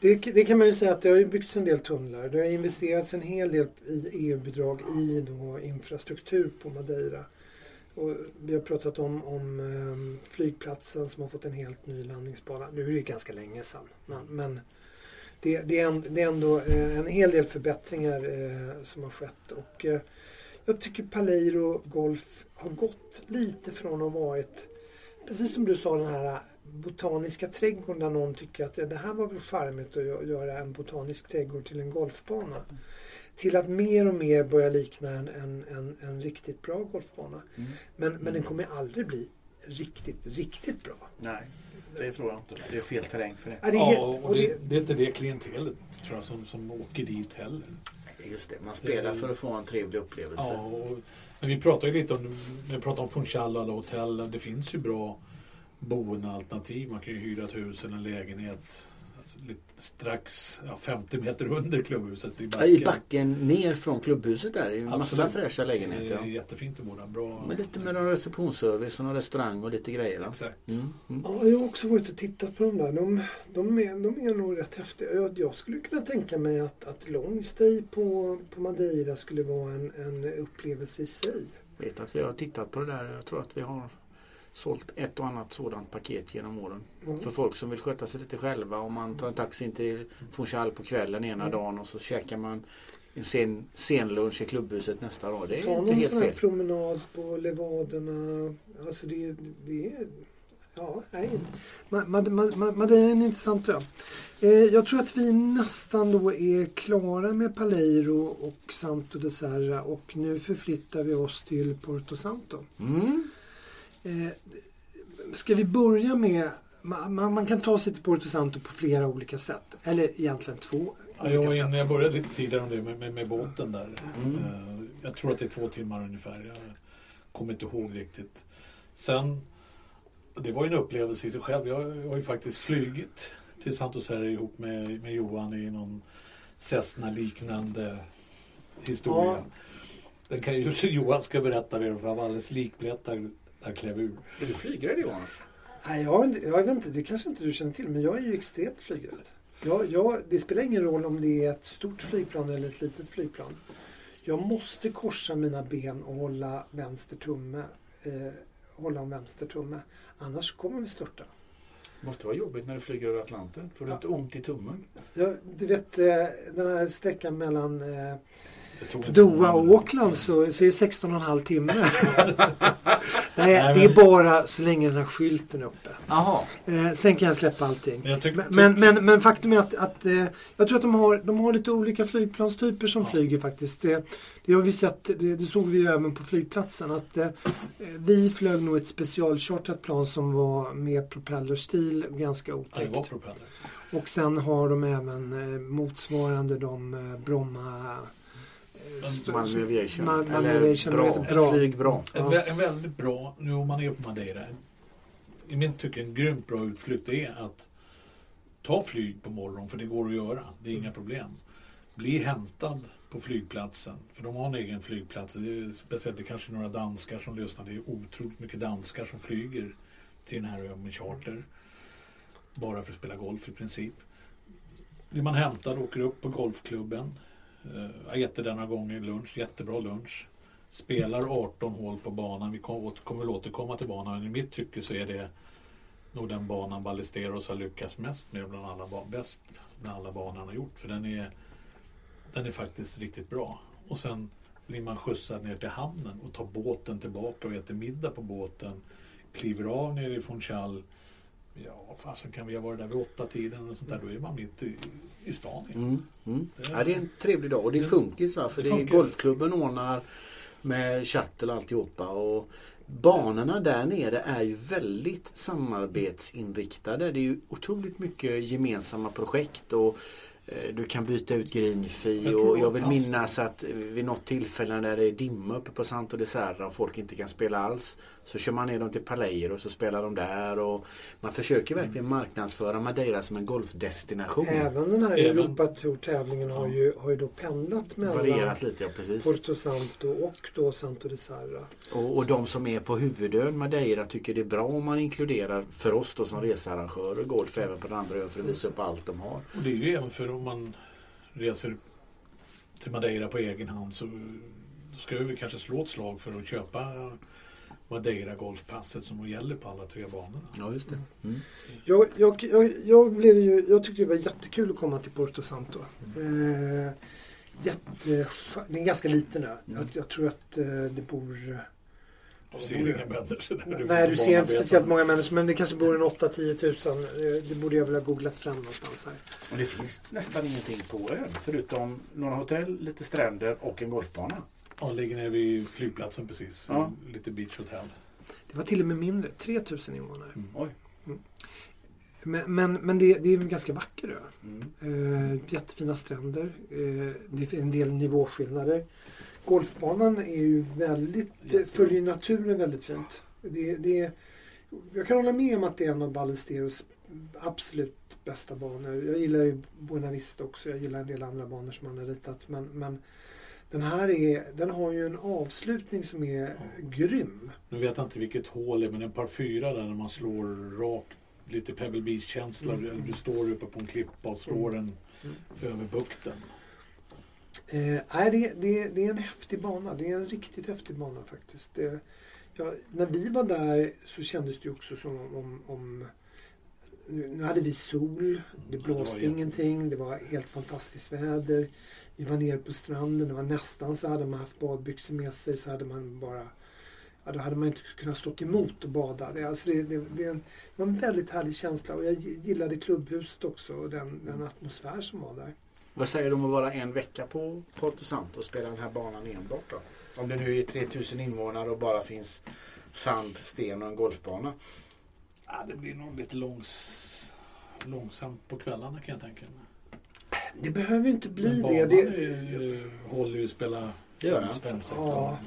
Det, det kan man ju säga att det har byggts en del tunnlar. Det har investerats en hel del i EU-bidrag i då infrastruktur på Madeira. Och vi har pratat om, om ehm, flygplatsen som har fått en helt ny landningsbana. Nu är det ganska länge sedan. Men, men det, det, är en, det är ändå eh, en hel del förbättringar eh, som har skett. Och, eh, jag tycker Paleiro Golf har gått lite från att ha varit, precis som du sa, den här botaniska trädgården där någon tycker att ja, det här var väl charmigt att gö- göra en botanisk trädgård till en golfbana. Till att mer och mer börja likna en, en, en, en riktigt bra golfbana. Mm. Men, men den kommer aldrig bli riktigt, riktigt bra. Nej, det tror jag inte. Det är fel terräng för det. Ja, det är Ja, och det, det är inte det klientelet tror jag som, som åker dit heller. Just det, man spelar för att få en trevlig upplevelse. Ja, och, men vi pratar ju lite om, när vi pratar om Funchal och alla hotell. Det finns ju bra boendealternativ. Man kan ju hyra ett hus eller en lägenhet lite- strax ja, 50 meter under klubbhuset i backen. I backen ner från klubbhuset där. Det är massa Absolut. fräscha lägenheter. Ja. jättefint att bo där. Bra. Men lite med någon receptionsservice och någon restaurang och lite grejer. Va? Exakt. Mm. Mm. Ja, jag har också varit och tittat på de där. De, de, är, de är nog rätt häftiga. Jag, jag skulle kunna tänka mig att, att long stay på, på Madeira skulle vara en, en upplevelse i sig. vet att vi har tittat på det där. Jag tror att vi har sålt ett och annat sådant paket genom åren. Ja. För folk som vill sköta sig lite själva. Om man tar en taxi in till Funchal på kvällen ena Mm. dagen och så käkar man en sen, senlunch i klubbhuset nästa dag. Det är Ta inte någon helt sån här fel. promenad på Levaderna. Alltså det, det är... Ja, nej. Ma- Ma- Madeira är en intressant ö. Eh, jag tror att vi nästan då är klara med Paleiro och Santo de Serra och nu förflyttar vi oss till Porto Santo. Mm. Eh, ska vi börja med man, man, kan ta sig till Porto Santo på flera olika sätt. Eller egentligen två Ja, jag, sätt. jag började lite tidigare om det med, med, med båten där. Mm. Eh, Jag tror att det är två timmar ungefär. Jag kommer inte ihåg riktigt. Sen, det var ju en upplevelse i sig själv. Jag har ju faktiskt flygit till Santos här ihop med, med Johan i någon Cessna-liknande historia. Ja. Den kan ju Johan ska berätta det för han var alldeles likblek där han klev ur. Är du flygrädd Johan? Nej, jag, jag vet inte, det kanske inte du känner till, men jag är ju extremt flygrädd. Jag, jag, det spelar ingen roll om det är ett stort flygplan eller ett litet flygplan. Jag måste korsa mina ben och hålla vänster tumme. Eh, hålla om vänster tumme. Annars kommer vi störta. Det måste vara jobbigt när du flyger över Atlanten. Får du Ja. inte ont i tummen? Jag, du vet eh, den här sträckan mellan eh, Doha och. Auckland så, så är det 16,5 timme. Nej, det är bara så länge den här skylten är uppe. Jaha. Eh, sen kan jag släppa allting. Men jag tyck, Men, men, men, men faktum är att, att eh, jag tror att de har, de har lite olika flygplanstyper som Ja. flyger faktiskt. Det, det har vi sett, det, det såg vi ju även på flygplatsen. Att, eh, vi flög nog ett specialchartrat plan som var med propellerstil, ganska ja, det otäckt. var propeller. Och sen har de även eh, motsvarande de eh, Bromma Malmö Aviation. Ma- Malmö Eller Aviation, bra. bra. Flyg bra. En, en väldigt bra, nu om man är på Madeira, i mitt tycke en grymt bra utflykt är att ta flyg på morgonen, för det går att göra. Det är inga problem. Bli hämtad på flygplatsen, för de har en egen flygplats. Det är speciellt det är kanske några danskar som lyssnar. Det är otroligt mycket danskar som flyger till den här ön med charter. Bara för att spela golf i princip. Blir man hämtad och åker upp på golfklubben. Eh, jag har ätit där några gånger lunch, jättebra lunch. Spelar 18 hål på banan. Vi kom- kommer väl återkomma till banan. Men i mitt tycke så är det nog den banan Ballesteros har lyckats mest med bland alla, bäst bland alla banor han har gjort. För den är, den är faktiskt riktigt bra. Och sen blir man skjutsad ner till hamnen och tar båten tillbaka och äter middag på båten. Kliver av nere i Funchal. Ja, fasen kan vi ha varit där vid åtta tiden och sånt där. Då är man mitt i, i stan igen. Mm. Mm. Ja, det är en trevlig dag och det är Det- funkis va? För det det är golfklubben ordnar med shuttle och alltihopa. Och banorna där nere är ju väldigt samarbetsinriktade. Det är ju otroligt mycket gemensamma projekt och du kan byta ut tror och jag vill minnas att vid något tillfälle när det är dimma uppe på Santo de Serra och folk inte kan spela alls så kör man ner dem till Paleiro och så spelar de där och man försöker verkligen marknadsföra Madeira som en golfdestination. Även den här Även- Europatour-tävlingen har, ju, har ju då pendlat mellan Varierat lite, ja precis. Porto Santo och då Santo de Serra. Och, och de som är på huvudön Madeira tycker det är bra om man inkluderar för oss då som researrangörer golf även på den andra ön för att visa upp allt de har. Och det är ju även för om man reser till Madeira på egen hand så ska vi kanske slå ett slag för att köpa Madeira golfpasset som gäller på alla tre banorna. Ja just det. Mm. Jag, jag, jag, jag, blev ju, jag tyckte det var jättekul att komma till Porto Santo. Eh, jätte, det är en ganska liten ö. Jag, jag tror att eh, det bor... Du ser inga människor. Nej, du ser inte speciellt många människor men det kanske bor en 8-10 tusen. Eh, Det borde jag väl ha googlat fram någonstans här. Och det finns nästan ingenting på ön förutom några hotell, lite stränder och en golfbana. Ja, ligger nere vid flygplatsen precis. Ja. Lite beachhotell. Det var till och med mindre, 3000 invånare. Oj. Men, men, men det, det är en ganska vacker ö. Mm. Eh, jättefina stränder. Eh, det är en del nivåskillnader. Golfbanan är ju väldigt, följer naturen väldigt fint. Det, det, jag kan hålla med om att det är en av Ballesteros absolut bästa banor. Jag gillar ju Buena Vista också. Jag gillar en del andra banor som han har ritat. Men, men den här är, den har ju en avslutning som är grym. Nu vet jag inte vilket hål det är men en par fyra där när man slår rakt lite Pebble Beach-känsla. Mm. Du står uppe på en klippa och slår den Mm. över bukten. Eh, nej, det, det, det är en häftig bana. Det är en riktigt häftig bana faktiskt. Det, ja, när vi var där så kändes det också som om, om, nu, hade vi sol, det blåste det ingenting, det var helt fantastiskt väder. Vi var nere på stranden, det var nästan så hade man haft badbyxor med sig så hade man bara Ja, då hade man inte kunnat stått emot och bada. Det, alltså det, det, det, en, det var en väldigt härlig känsla och jag gillade klubbhuset också och den, den atmosfär som var där. Vad säger du om att vara en vecka på Porto Santo och spela den här banan enbart då? Om det nu är 3000 invånare och bara finns sand, sten och en golfbana. Ja, det blir nog lite långs... långsamt på kvällarna kan jag tänka mig. Det behöver ju inte bli Men det. banan det är, håller ju att spela Det gör den. fem, sex Ja.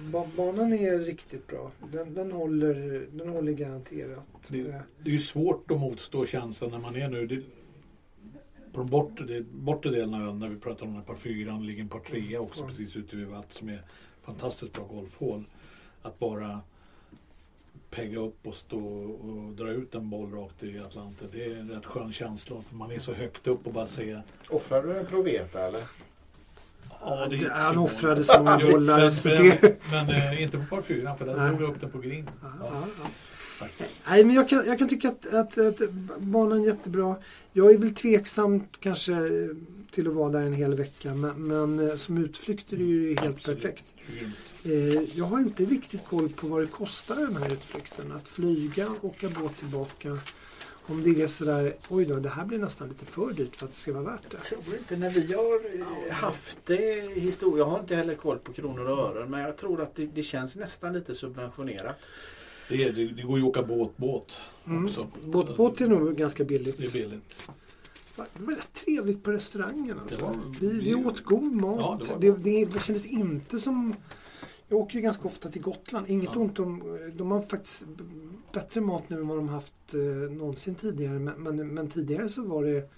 Ba- Banan är riktigt bra. Den, den, håller, den håller garanterat. Det- Det är ju svårt att motstå känslan när man är nu. Det, på den bortre, det, bortre delen av ön, när vi pratar om den par fyran, ligger en par trea också Ja. precis ute vid vatt som är fantastiskt bra golfhål. Att bara pegga upp och stå och dra ut en boll rakt i Atlanten. Det är en rätt skön känsla. Man är så högt upp och bara ser. Offrar du en Proveta eller? Ja, det är han offrade så många bollar. Men, men, det, men eh, inte på par fyran för där drog jag upp den på green. ja, ja. Faktiskt. Nej, men jag kan, jag kan tycka att, att, att banan är jättebra. Jag är väl tveksam kanske till att vara där en hel vecka. Men, men eh, som utflykt är det ju helt Absolut. perfekt. Eh, jag har inte riktigt koll på vad det kostar den här utflykten. Att flyga, åka båt tillbaka. Om det är sådär, oj då, det här blir nästan lite för dyrt för att det ska vara värt det. Jag tror inte när vi har eh, haft det i historia. Jag har inte heller koll på kronor och ören men jag tror att det, det känns nästan lite subventionerat. Det, är, det, det går ju att åka båt, båt Mm. också. Båt, båt är nog ganska billigt. Det är billigt. Det var rätt trevligt på restaurangen. Alltså. Var- vi, vi åt god mat. Ja, det var det, det, det kändes inte som... Jag åker ju ganska ofta till Gotland. Inget Ja. ont om... De har faktiskt bättre mat nu än vad de haft eh, någonsin tidigare. Men, men, men tidigare så var det...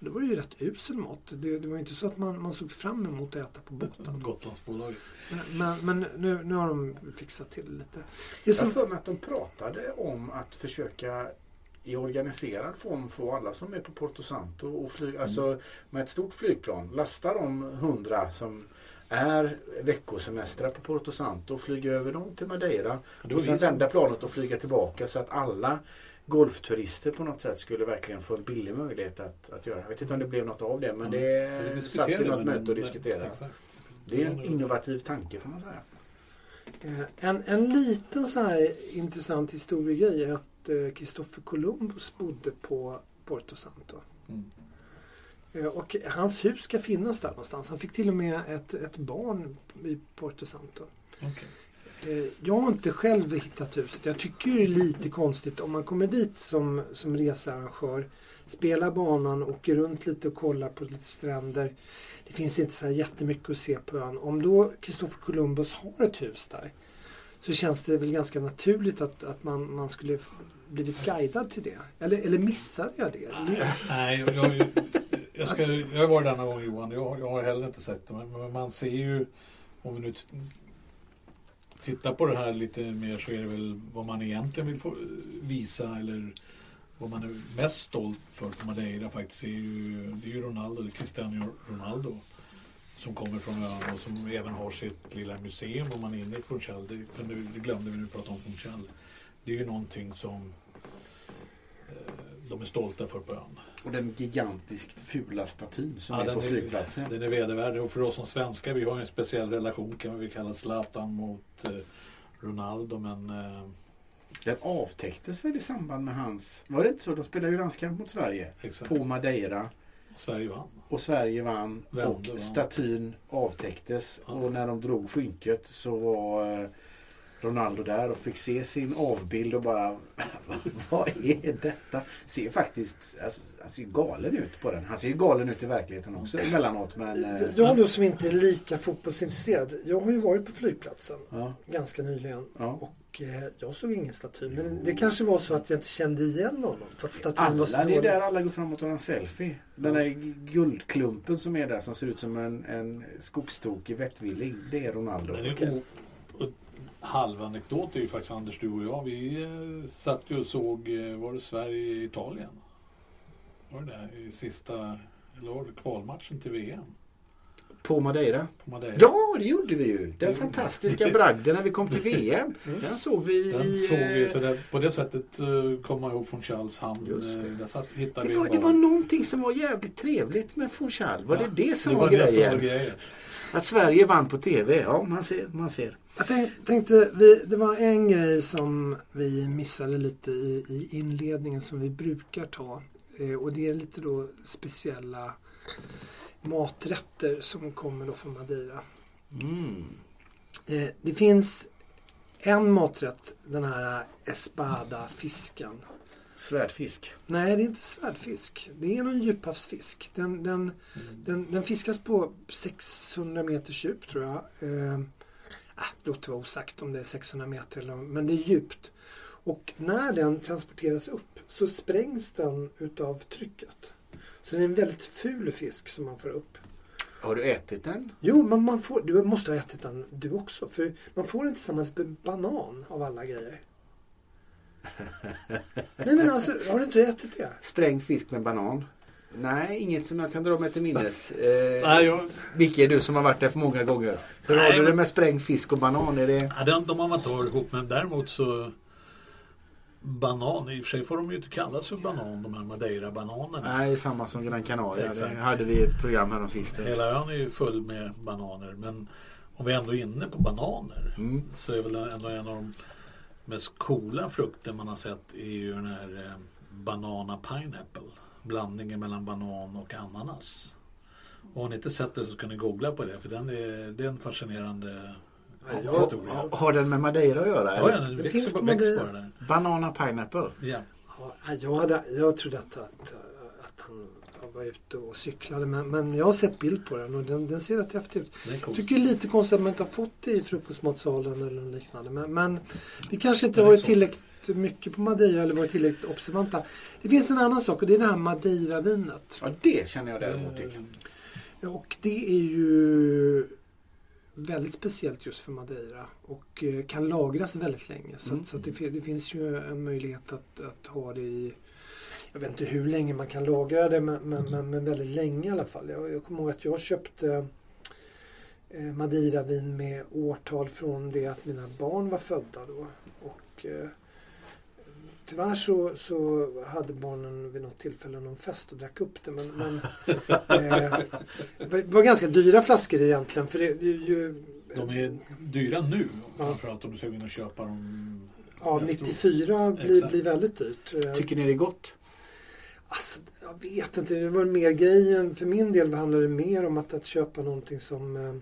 Det var ju rätt usel mat. Det, det var inte så att man, man såg fram emot att äta på båten. Gotlandsbolag. Men, men, men nu, nu har de fixat till det lite. Det Jag som, har för mig att de pratade om att försöka i organiserad form få alla som är på Porto Santo och flyga, Mm. alltså med ett stort flygplan, lasta de hundra som är veckosemestrar på Porto Santo och flyga över dem till Madeira Det och sen vända planet och flyga tillbaka så att alla golfturister på något sätt skulle verkligen få en billig möjlighet att, att göra. Jag vet inte om det blev något av det men Ja, det vi satt vid något möte och diskuterade. Det är en innovativ tanke får man säga. Eh, En, en liten så här intressant historiegrej är att eh, Christopher Columbus bodde på Porto Santo. Mm. Eh, Och hans hus ska finnas där någonstans. Han fick till och med ett, ett barn i Porto Santo. Okej. Eh, jag har inte själv hittat huset. Jag tycker det är lite konstigt om man kommer dit som, som researrangör, spelar banan, åker runt lite och kollar på lite stränder. Det finns inte så här jättemycket att se på ön. Om då Kristoffer Columbus har ett hus där så känns det väl ganska naturligt att, att man, man skulle blivit guidad till det. Eller, eller missade jag det? Nej, jag, jag, jag, ska, jag har varit där någon gång Johan. Jag, jag har heller inte sett det. Men, men man ser ju, om vi nu tittar på det här lite mer så är det väl vad man egentligen vill få, eh, visa eller vad man är mest stolt för på Madeira faktiskt är ju, det är ju Ronaldo, det är Cristiano Ronaldo som kommer från ön och som även har sitt lilla museum om man är inne i Funchal. Det, det glömde vi när vi pratade om Funchal. Det är ju någonting som de är stolta för på ön. Och den gigantiskt fula statyn som Ja, är på är- flygplatsen. Den är vedervärdig och för oss som svenskar, vi har en speciell relation kan vi kalla Zlatan mot eh, Ronaldo men eh, Den avtäcktes väl i samband med hans... Var det inte så? De spelade ju landskamp mot Sverige exakt. på Madeira. Sverige vann. Och Sverige vann Vände, och statyn avtäcktes. Ja. Och när de drog skynket så var eh, Ronaldo där och fick se sin avbild och bara Vad är detta? Ser faktiskt alltså, han ser ju galen ut på den. Han ser ju galen ut i verkligheten också emellanåt men... eh, Jag då som inte är lika fotbollsintresserad. Jag har ju varit på flygplatsen Ja, ganska nyligen. ja. Och eh, jag såg ingen staty. Men det kanske var så att jag inte kände igen honom. För att statyn var så Alla, det är dålig. där alla går fram och tar en selfie. Den där guldklumpen som är där som ser ut som en, en skogstokig vettvilling. Det är Ronaldo. Men det är Okej. o- och halvanekdot är ju faktiskt Anders, du och jag. Vi eh, satt ju och såg, eh, var det Sverige-Italien? Var det det? I sista, eller var det kvalmatchen till VM? På Madeira. På Madeira. Ja, det gjorde vi ju. Den fantastiska bragden när vi kom till VM. Den såg vi Den i... såg vi, eh, så där, på det sättet kom man ihåg från Charles hamn. Eh, Där satt, hittade Det vi var, en det var någonting som var jävligt trevligt med Fonchal. Var Ja, det det som det var, var det som grejen? var grejen. Att Sverige vann på TV? Ja, man ser. Man ser. Jag tänk, tänkte, vi, det var en grej som vi missade lite i, i inledningen som vi brukar ta. Eh, och det är lite då speciella maträtter som kommer då från Madeira. Mm. Eh, det finns en maträtt, den här espada-fisken. Svärdfisk. Nej, det är inte svärdfisk. Det är någon djuphavsfisk. Den, den, Mm. den, den fiskas på 600 meters djup tror jag. Eh, äh, låt det vara osagt om det är 600 meter eller men det är djupt. Och när den transporteras upp så sprängs den utav trycket. Så det är en väldigt ful fisk som man får upp. Har du ätit den? Jo, men man får, du måste ha ätit den du också. För man får den tillsammans med banan av alla grejer. Nej men alltså, har du inte ätit det? Sprängd fisk med banan? Nej, inget som jag kan dra mig till minnes. Eh, Nej, jag, är du som har varit där för många gånger? Hur Nej, har du det med sprängd fisk och banan? Är det... ja, den, de har man inte hört ihop men däremot så Banan, i och för sig får de ju inte kallas för banan de här Madeira-bananerna. Nej, samma som Gran Canaria. Exakt. Det hade vi ett program här sistens. Hela ön är ju full med bananer men om vi ändå är inne på bananer Mm. så är väl ändå en av de mest coola frukter man har sett är ju den här eh, banana pineapple. Blandningen mellan banan och ananas. Och har ni inte sett det så ska ni googla på det för den är, det är en fascinerande Ja, jag- historia. Ha- Har den med Madeira att göra? Ja, ja, det Det växer finns på växer Madeira. Banana pineapple. Ja. Ja, jag, hade, jag trodde att, att, att han var ute och cyklade men, men jag har sett bild på den och den, den ser rätt häftig ut. Coolt. tycker det är lite konstigt att man inte har fått det i frukostmatsalen eller liknande. Men, men vi kanske inte har varit tillräckligt mycket på Madeira eller varit tillräckligt observanta. Det finns en annan sak och det är det här Madeira-vinet. Ja, det känner jag däremot till. Och det är ju väldigt speciellt just för Madeira och eh, kan lagras väldigt länge. Så, Mm. att, så att det, det finns ju en möjlighet att, att ha det i jag vet inte hur länge man kan lagra det men, men, men, men väldigt länge i alla fall. Jag, jag kommer ihåg att jag köpte eh, Madeira-vin med årtal från det att mina barn var födda då. Och, eh, Tyvärr så, så hade barnen vid något tillfälle någon fest och drack upp det. Men, men eh, det var ganska dyra flaskor egentligen. För det, det ju, De är dyra nu. Ja. Framförallt om du ska gå in och köpa dem. ja, nästa år. 94 blir, blir väldigt dyrt. Eh, Tycker ni det är gott? Alltså, jag vet inte, det var mer grejen. För min del handlade det mer om att, att köpa någonting som, eh,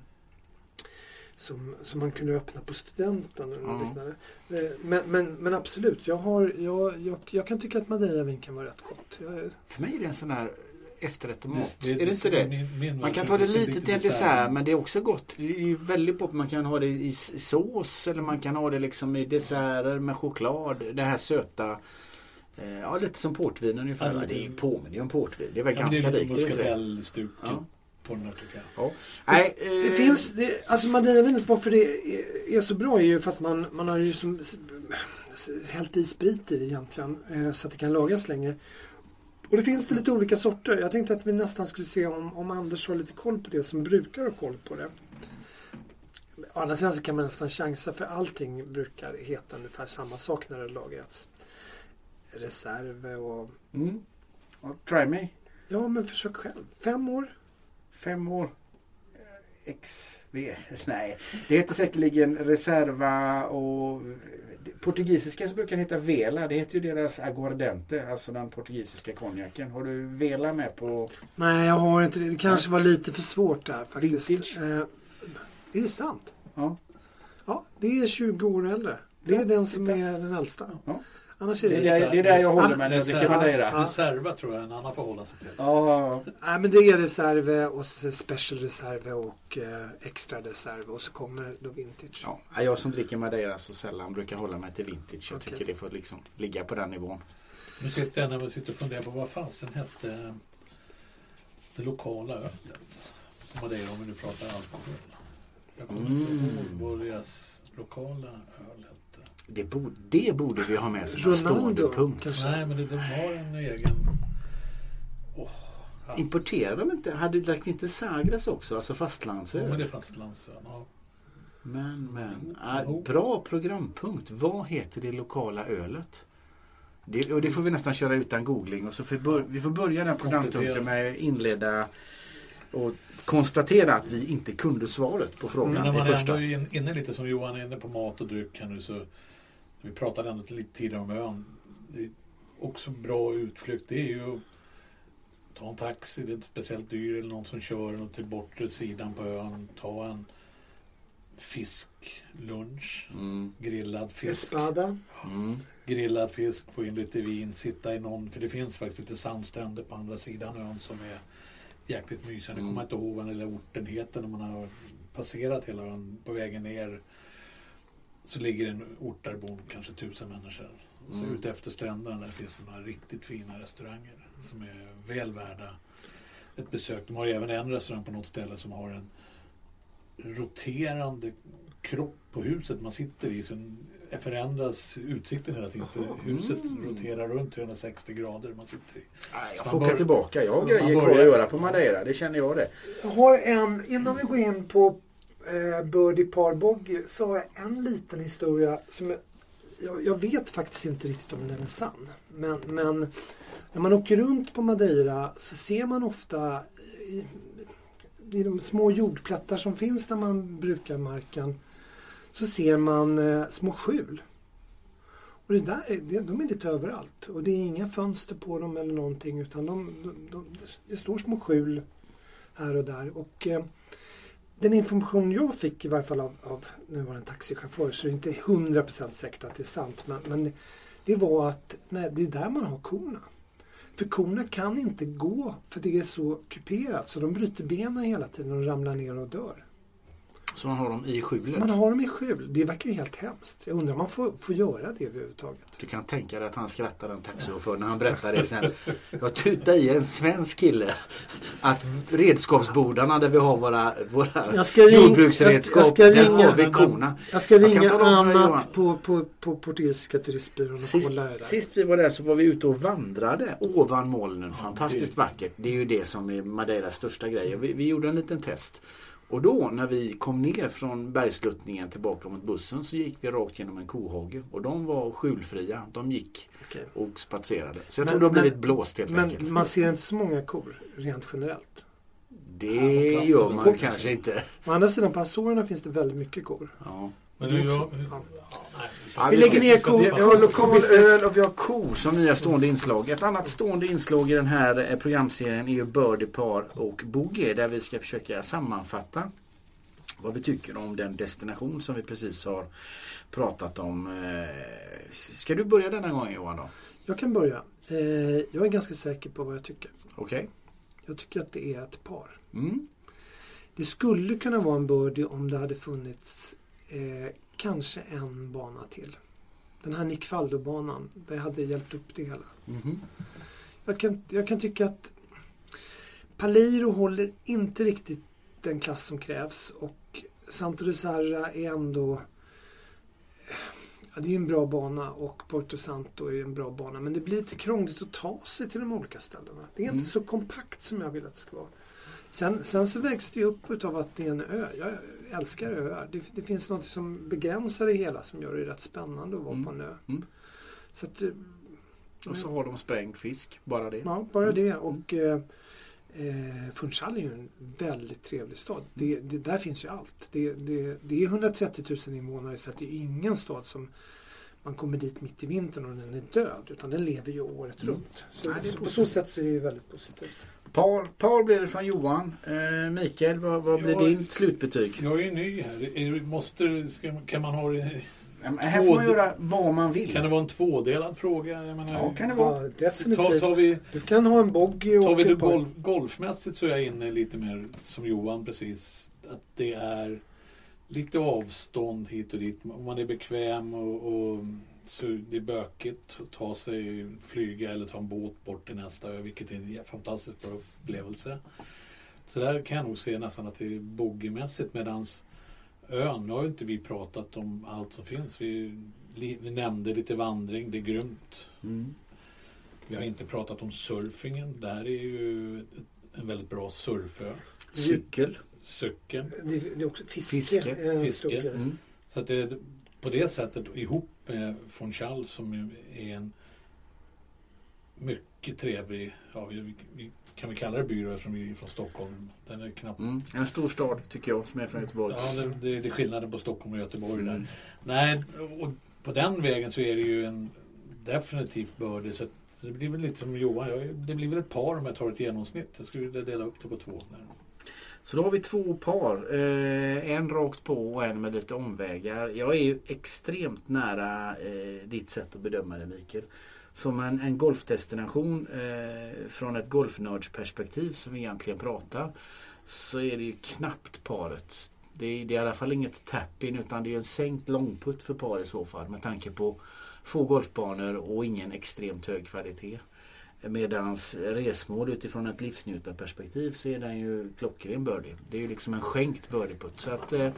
som, som man kunde öppna på studenten. Eller något liknande. Eh, Men, men, men absolut, jag, har, jag, jag, jag kan tycka att Madeira-vin kan vara rätt gott. Jag, För mig är det en sån här efterrätt och mat. Det- det- är det inte det? min- min Man kan ta det lite till en dessert men det är också gott. Det är ju väldigt bra. Man kan ha det i sås eller man kan ha det liksom i desserter med choklad. Det här söta. Eh, Ja, lite som portvin ungefär. Ja, det är ju påminner ju om portvin. Det är väl Ja, det ganska är likt. är det inte det? muskatellstuk Ja. på den här tycker jag. Ja. Nej, Det eh, finns, det, alltså Madeiravinet, varför det är, är så bra är ju för att man, man har ju som hällt i sprit i det egentligen eh, så att det kan lagras länge. Och det finns det lite olika sorter. Jag tänkte att vi nästan skulle se om, om Anders har lite koll på det som brukar ha koll på det. Å andra sidan så kan man nästan chansa för allting brukar heta ungefär samma sak när det har Reserve och... Mm. Ja, Try me. Ja men försök själv. Fem år? Fem år. XV. Nej, det heter säkerligen Reserva och portugisiska så brukar det heta Vela. Det heter ju deras aguardente, alltså den portugisiska konjaken. Har du Vela med på? Nej jag har inte det. Det kanske var lite för svårt där faktiskt. Vintage? Eh, är det sant? Ja. Ja, det är 20 år äldre. Det är den som är den äldsta. Ja. Annars är Det det... är det är där jag håller mig när jag Reserva- tror jag en annan får hålla sig till. Ja, Nej men det är reserve och special reserve och eh, extra reserve och så kommer då vintage. ja. Jag som dricker Madeira så sällan brukar hålla mig till vintage. Jag Okej. tycker det får liksom ligga på den nivån. Nu sitter jag när man sitter och funderar på vad fasen hette det lokala ölet. Madeira om vi nu pratar alkohol. Jag kommer inte Mm. ihåg vad deras lokala öl hette. Det borde, det borde vi ha med som en stående punkt. kanske. Nej men det, de har en egen... Åh, ja. Importerar de inte? Hade vi inte Sagres också? Alltså Ja, men det är fastlandsöl. Ja. Men, men. Jo. Äh, bra programpunkt. Vad heter det lokala ölet? Det, och det får vi nästan köra utan googling. Och så får vi, får börja den programpunkten med inleda och konstatera att vi inte kunde svaret på Men frågan när i man första. ändå är in- inne lite som Johan är inne på mat och dryck här nu så vi pratade ändå lite tidigare om ön. Det är också bra utflykt. Det är ju att ta en taxi, det är inte speciellt dyr eller någon som kör en till bortre sidan på ön. Ta en fisklunch, Mm, grillad fisk. Espada. mm. Grillad fisk, få in lite vin, sitta i någon, för det finns faktiskt lite sandstränder på andra sidan ön som är jäkligt mysiga. Jag Mm. kommer inte ihåg vad den lilla orten heter när man har passerat hela ön på vägen ner. Så ligger en ort där bor kanske tusen människor. Och så Mm. ute efter stränderna där finns det några riktigt fina restauranger som är väl värda ett besök. De har ju även en restaurang på något ställe som har en roterande kropp på huset man sitter i. Så förändras utsikten hela tiden. För huset Mm. roterar runt 360 grader man sitter i. Nej, jag Så får åka bör- tillbaka. Jag har man grejer kvar börjar- att göra på Madeira. Det känner jag det. Jag har en, innan vi går in på eh, Birdie Par Boggy så har jag en liten historia som jag, jag, vet faktiskt inte riktigt om den är sann. Men, men när man åker runt på Madeira så ser man ofta i, i de små jordplättar som finns där man brukar marken så ser man eh, små skjul. Och det där, det, de är lite överallt och det är inga fönster på dem eller någonting utan de, de, de, det står små skjul här och där. Och eh, den information jag fick i varje fall av, av nu var det en taxichaufför så det är inte 100% säkert att det är sant. Men, men det var att nej, det är där man har korna. För korna kan inte gå för det är så kuperat så de bryter benen hela tiden och ramlar ner och dör. Så man har dem i skjulet. Man har dem i skjul. Det verkar ju helt hemskt. Jag undrar om man får, får göra det överhuvudtaget. Du kan tänka dig att han skrattar den taxichauffören när han berättar det sen. Jag tutade i en svensk kille att redskapsbodarna där vi har våra, våra Jag ska ring- jordbruksredskap, jag ska- jag ska där ringa- har vi korna. Jag ska ringa. Annat på, på, på portugisiska turistbyrån och Sist, kolla det där. sist vi var där så var vi ute och vandrade ovan molnen. Fantastiskt vackert. Det är ju det som är Madeiras största grej. Vi, vi gjorde en liten test. Och då när vi kom ner från bergsluttningen tillbaka mot bussen så gick vi rakt genom en kohage. Och de var skjulfria. De gick Okej. och spatserade. Så jag Men- tror det har blivit men- blåst helt enkelt. Men man ser inte så många kor rent generellt. Det Ja, gör man kanske inte. Å andra sidan på Azorerna finns det väldigt mycket kor. Ja. Men nu, jag, Ja. Vi lägger ner kor. Vi har lokal öl och vi har ko som nya stående inslag. Ett annat stående inslag i den här eh, programserien är ju Birdie Par och Boogie där vi ska försöka sammanfatta vad vi tycker om den destination som vi precis har pratat om. Eh, Ska du börja denna gången Johan då? Jag kan börja. Eh, jag är ganska säker på vad jag tycker. Okej? Jag tycker att det är ett par. Mm. Det skulle kunna vara en birdie om det hade funnits eh, kanske en bana till. Den här Nick Faldo-banan, det hade hjälpt upp det hela. Mhm. Jag kan, jag kan tycka att Paliro håller inte riktigt den klass som krävs och Santo de Serra är ändå Ja, det är ju en bra bana och Porto Santo är en bra bana men det blir lite krångligt att ta sig till de olika ställena. Det är inte Mm. så kompakt som jag vill att det ska vara. Sen, sen så vägs det ju upp utav att det är en ö. Jag älskar öar. Det, det finns något som begränsar det hela som gör det rätt spännande att vara Mm. på en ö. Mm. Så att, eh, Och så har de sprängd fisk, bara det. Ja, bara det. Och eh, eh, Funchal är ju en väldigt trevlig stad. Det, det, där finns ju allt. Det, det, det är 130 000 invånare så det är ingen stad som man kommer dit mitt i vintern och den är död. Utan den lever ju året Mm. runt. Så, så på så sätt så är det ju väldigt positivt. Par, par blir det från Johan. Eh, Mikael, vad, vad blir ditt slutbetyg? jag är ju ny här. Är, måste, ska, kan man ha det Men här får man göra vad man vill. Kan det vara en tvådelad fråga? Jag menar, Ja, kan det vara. Ja, definitivt. tar, tar vi, Du kan ha en bogey och tar vi det golf, golfmässigt så är jag inne lite mer som Johan precis. Att det är lite avstånd hit och dit. Om man är bekväm och, och så det är bökigt att ta sig, flyga eller ta en båt bort till nästa ö, vilket är en fantastiskt bra upplevelse. Så där kan jag nog se nästan att det är boogiemässigt medans ön, nu har ju inte vi pratat om allt som finns. Vi, vi nämnde lite vandring, det är grymt. Mm. Vi har inte pratat om surfingen. Det här är ju en väldigt bra surfö. Cykel. Cykeln. Det, det är också fiske. Fiske, en fiske. Mm. Så att det, på det sättet ihop med Fonchal som ju är en mycket trevlig, ja, vi, vi, kan vi kalla det byrå eftersom vi är från Stockholm. Den är knappt Mm. En stor stad tycker jag som är från Göteborg. Ja, det, det, det är skillnaden på Stockholm och Göteborg där. Mm. Nej, och på den vägen så är det ju en definitivt bördig. Så, det blir väl lite som Johan, det blir väl ett par om jag tar ett genomsnitt. Jag skulle vilja dela upp det på två. Där. Så då har vi två par. Eh, en rakt på och en med lite omvägar. Jag är ju extremt nära eh, ditt sätt att bedöma det Mikael. Som en, en golfdestination eh, från ett golfnördsperspektiv som vi egentligen pratar så är det ju knappt paret. Det är, det är i alla fall inget tappin utan det är en sänkt långputt för par i så fall med tanke på få golfbanor och ingen extremt hög kvalitet. Medans resmål utifrån ett livsnjutarperspektiv så är den ju klockren birdie. Det är ju liksom en skänkt birdieputt. Så att eh,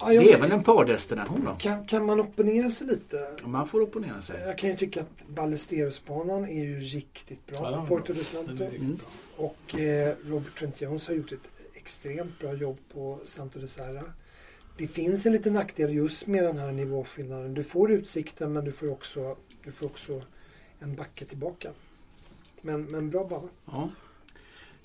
Ja, jag- det är väl en pardestination då. kan, kan man opponera sig lite? Man får opponera sig. Jag kan ju tycka att Ballesterosbanan är ju riktigt bra Ja, på Porto de Santo. Mm. Och eh, Robert Trent Jones har gjort ett extremt bra jobb på Santo de Serra. Det finns en liten nackdel just med den här nivåskillnaden. Du får utsikten men du får också, du får också en backe tillbaka. Men, men bra bana. Ja.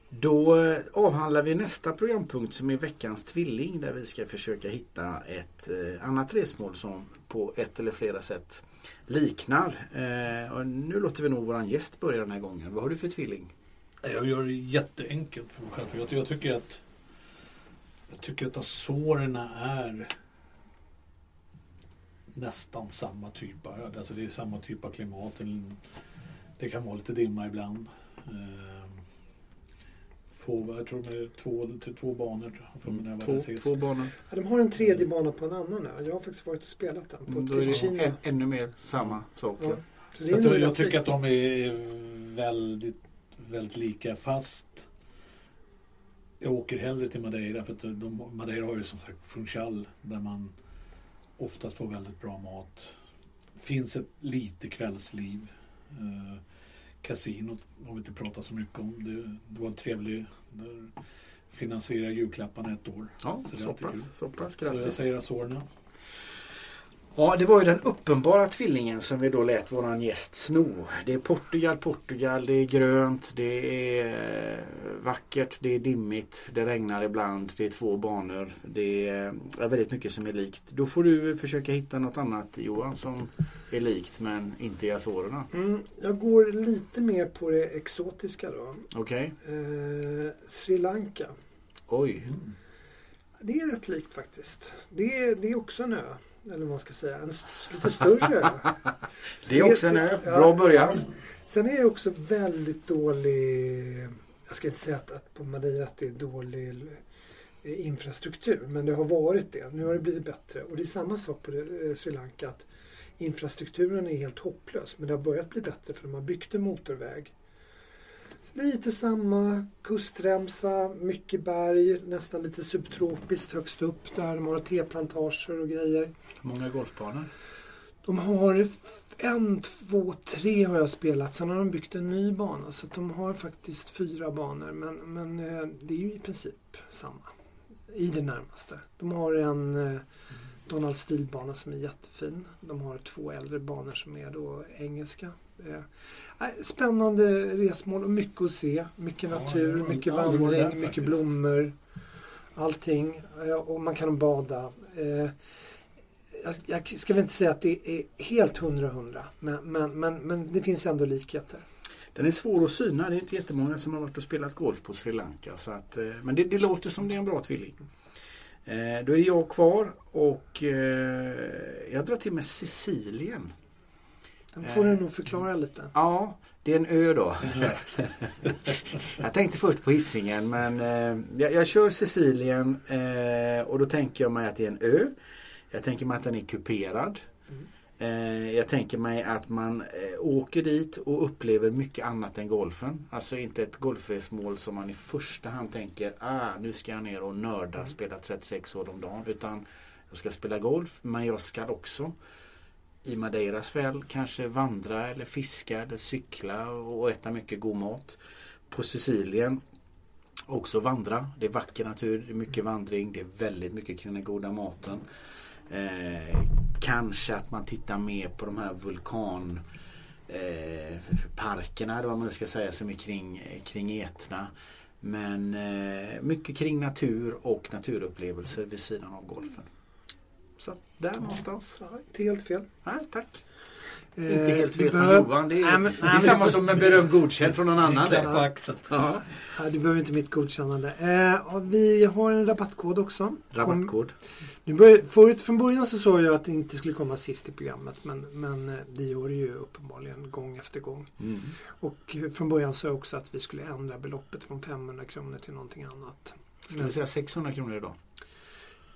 Då eh, avhandlar vi nästa programpunkt som är veckans tvilling där vi ska försöka hitta ett eh, annat resmål som på ett eller flera sätt liknar. Eh, och nu låter vi nog våran gäst börja den här gången. Vad har du för tvilling? Jag gör det jätteenkelt för mig själv. För jag, jag tycker att jag tycker att Azorerna är nästan samma typ. Alltså det är samma typ av klimat. En- Det kan vara lite dimma ibland. Ehm, Få, jag tror det är två, två banor för när var två, sist. två banor. Ja, de har en tredje bana på en annan ö. Jag har faktiskt varit och spelat den. På Mm, Då är det Ticino. än, ännu mer samma sak. Ja. Så Så jag, jag tycker att de är väldigt, väldigt lika fast jag åker hellre till Madeira för att de, Madeira har ju som sagt Funchal där man oftast får väldigt bra mat. Finns ett lite kvällsliv. Casinot har vi inte pratat så mycket om. Det, det var en trevlig, där finansierar julklapparna ett år. Ja, Så så pass, så pass. Så jag Grattis. säger Azorerna. Ja, det var ju den uppenbara tvillingen som vi då lät våran gäst sno. Det är Portugal, Portugal, det är grönt, det är eh, vackert, det är dimmigt, det regnar ibland, det är två banor. Det är är väldigt mycket som är likt. Då får du försöka hitta något annat Johan som är likt men inte i Azorerna. Mm, jag går lite mer på det exotiska då. Okej? Eh, Sri Lanka. Oj. Det är rätt likt faktiskt. Det är, det är också en ö. Eller vad man ska säga. En lite större ö. Det är också en ö. Bra början. Sen är det också väldigt dålig... Jag ska inte säga att, att på Madeira att det är dålig eh, infrastruktur. Men det har varit det. Nu har det blivit bättre. Och det är samma sak på eh, Sri Lanka. Att infrastrukturen är helt hopplös. Men det har börjat bli bättre för de har byggt en motorväg. Lite samma kustremsa, mycket berg, nästan lite subtropiskt högst upp där. De har teplantager och grejer. Hur många golfbanor? De har en, två, tre har jag spelat. Sen har de byggt en ny bana. Så de har faktiskt fyra banor. Men, men eh, det är ju i princip samma. I det närmaste. De har en eh, Donald Steele-bana som är jättefin. De har två äldre banor som är då engelska. Eh, Spännande resmål och mycket att se. Mycket Ja, natur, har mycket varit där vandring, mycket faktiskt. blommor. Allting. Eh, Och man kan bada. Eh, jag, ska väl inte säga att det är helt hundra hundra. Men, men, men, men det finns ändå likheter. Den är svår att syna. Det är inte jättemånga som har varit och spelat golf på Sri Lanka. Så att, men det, det låter som det är en bra tvilling. Eh, då är det jag kvar och eh, jag drar till med Sicilien. Den får du nog förklara lite. Ja, det är en ö då. jag tänkte först på Hisingen men eh, jag, jag kör Sicilien eh, och då tänker jag mig att det är en ö. Jag tänker mig att den är kuperad. Eh, jag tänker mig att man eh, åker dit och upplever mycket annat än golfen. Alltså inte ett golfresmål som man i första hand tänker ah, nu ska jag ner och nörda, spela 36 år om dagen. Utan jag ska spela golf men jag ska också i Madeiras fäll kanske vandra eller fiska eller cykla och äta mycket god mat. På Sicilien också vandra. Det är vacker natur, det är mycket vandring, det är väldigt mycket kring den goda maten. Eh, kanske att man tittar mer på de här vulkan eh, parkerna eller vad man nu ska säga som är kring, kring Etna. Men eh, mycket kring natur och naturupplevelser vid sidan av golfen. Så att där någonstans. Ja, inte helt fel. Nej, tack. Eh, Inte helt du fel från behöver- Johan. Det är, Nej, men- det nej, är men- samma som med beröm godkänd från någon annan. Det. på axeln. Ja. Ja, du behöver inte mitt godkännande. Eh, och vi har en rabattkod också. Kom, Rabattkod. nu börj- förut, från början så sa jag att det inte skulle komma sist i programmet men, men eh, det gör det ju uppenbarligen gång efter gång. Mm. Och eh, från början sa jag också att vi skulle ändra beloppet från 500 kronor till någonting annat. Ska Men, vi säga 600 kronor idag?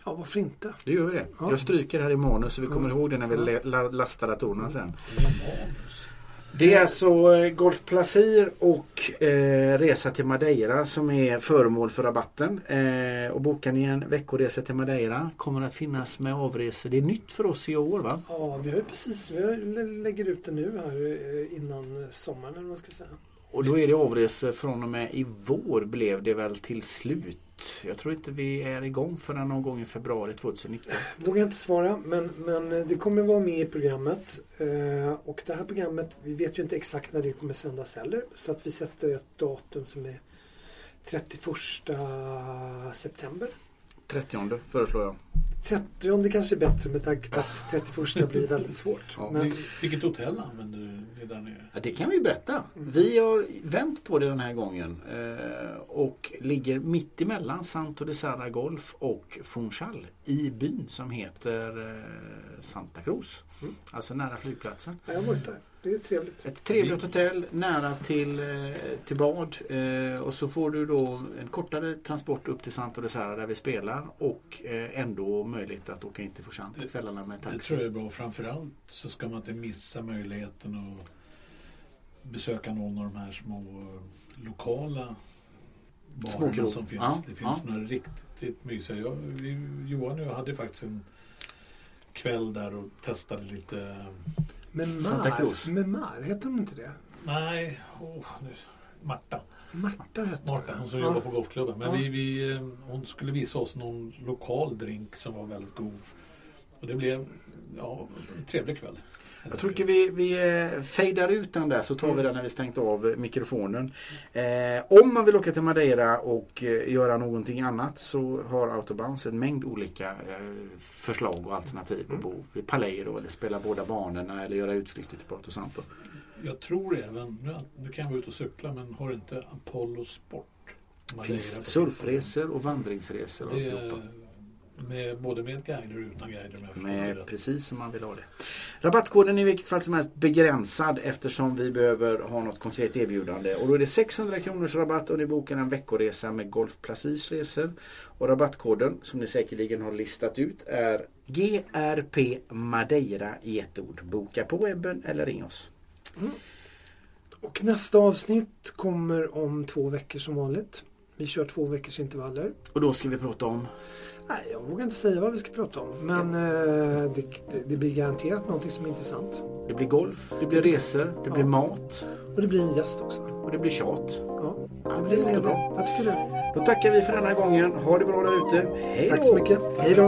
Ja, varför inte? Det gör vi det. Ja. Jag stryker här i manus så vi kommer Ja. ihåg det när vi Ja. la- la- lastar datorerna sen. Det är alltså eh, Golf Placir och eh, resa till Madeira som är föremål för rabatten. Eh, och bokar ni en veckoresa till Madeira kommer att finnas med avresor. Det är nytt för oss i år va? Ja, vi har ju precis, vi har, lä- lägger ut det nu här eh, innan sommaren eller vad man ska säga. Och då är det avresor från och med i vår blev det väl till slut. Jag tror inte vi är igång förrän någon gång i februari 2019. Vågar jag inte svara men, men det kommer vara med i programmet. Eh, och det här programmet, vi vet ju inte exakt när det kommer sändas heller. Så att vi sätter ett datum som är 31 september. 30 föreslår jag. 30 kanske är bättre med tanke på att 31 blir väldigt svårt. Ja, Men, Vil- Vilket hotell använder ni där nere? Ja, det kan vi berätta. Vi har vänt på det den här gången eh, och ligger mitt emellan Santo de Serra Golf och Funchal i byn som heter eh, Santa Cruz. Mm. Alltså nära flygplatsen. ja, jag har varit där. Det är trevligt. Ett trevligt hotell nära till, eh, till bad eh, och så får du då en kortare transport upp till Santo de Serra där vi spelar och eh, ändå möjlighet att åka in till Funchal på kvällarna med Det taxi. tror jag är bra. Framförallt så ska man inte missa möjligheten att besöka någon av de här små lokala barerna som finns. Ja, det finns ja. några riktigt mysiga. Jag, Johan och jag hade faktiskt en kväll där och testade lite Men Santa Mar, Cruz. men Mar, heter hon inte det? Nej, åh, nu, Marta. Marta heter Marta, hon som Ja. jobbar på golfklubben. Men Ja. vi, vi, eh, hon skulle visa oss någon lokal drink som var väldigt god. Och det blev ja, en trevlig kväll. Jag tror inte vi, vi eh, fejdar ut den där så tar vi den när vi stängt av eh, mikrofonen. Eh, om man vill åka till Madeira och eh, göra någonting annat så har Autobounce en mängd olika förslag och alternativ att bo vid Paleiro eller spela båda banorna eller göra utflykter till Porto Santo. Jag tror även, nu, nu kan jag vara ute och cykla, men har inte Apollo Sport Det Madeira finns på surfresor och vandringsresor och Det alltihopa. Med, både med guider och utan guider om jag förstår det Med rätt. precis som man vill ha det. Rabattkoden är i vilket fall som helst begränsad eftersom vi behöver ha något konkret erbjudande. Och då är det 600 kronors rabatt om ni bokar en veckoresa med Golf Placis resor. Och rabattkoden som ni säkerligen har listat ut är GRP Madeira i ett ord. Boka på webben eller ring oss. Och nästa avsnitt kommer om två veckor som vanligt. Vi kör två veckors intervaller. Och då ska vi prata om Nej, jag vågar inte säga vad vi ska prata om. Men eh, det, det, det blir garanterat någonting som är intressant. Det blir golf, det blir resor, det blir Ja. mat Och det blir en gäst också. och det blir tjat. Ja, Ja, det det blir det. Jag tycker det. Då tackar vi för denna gången. Ha det bra där ute. Hej Tack då! så mycket. Hej då.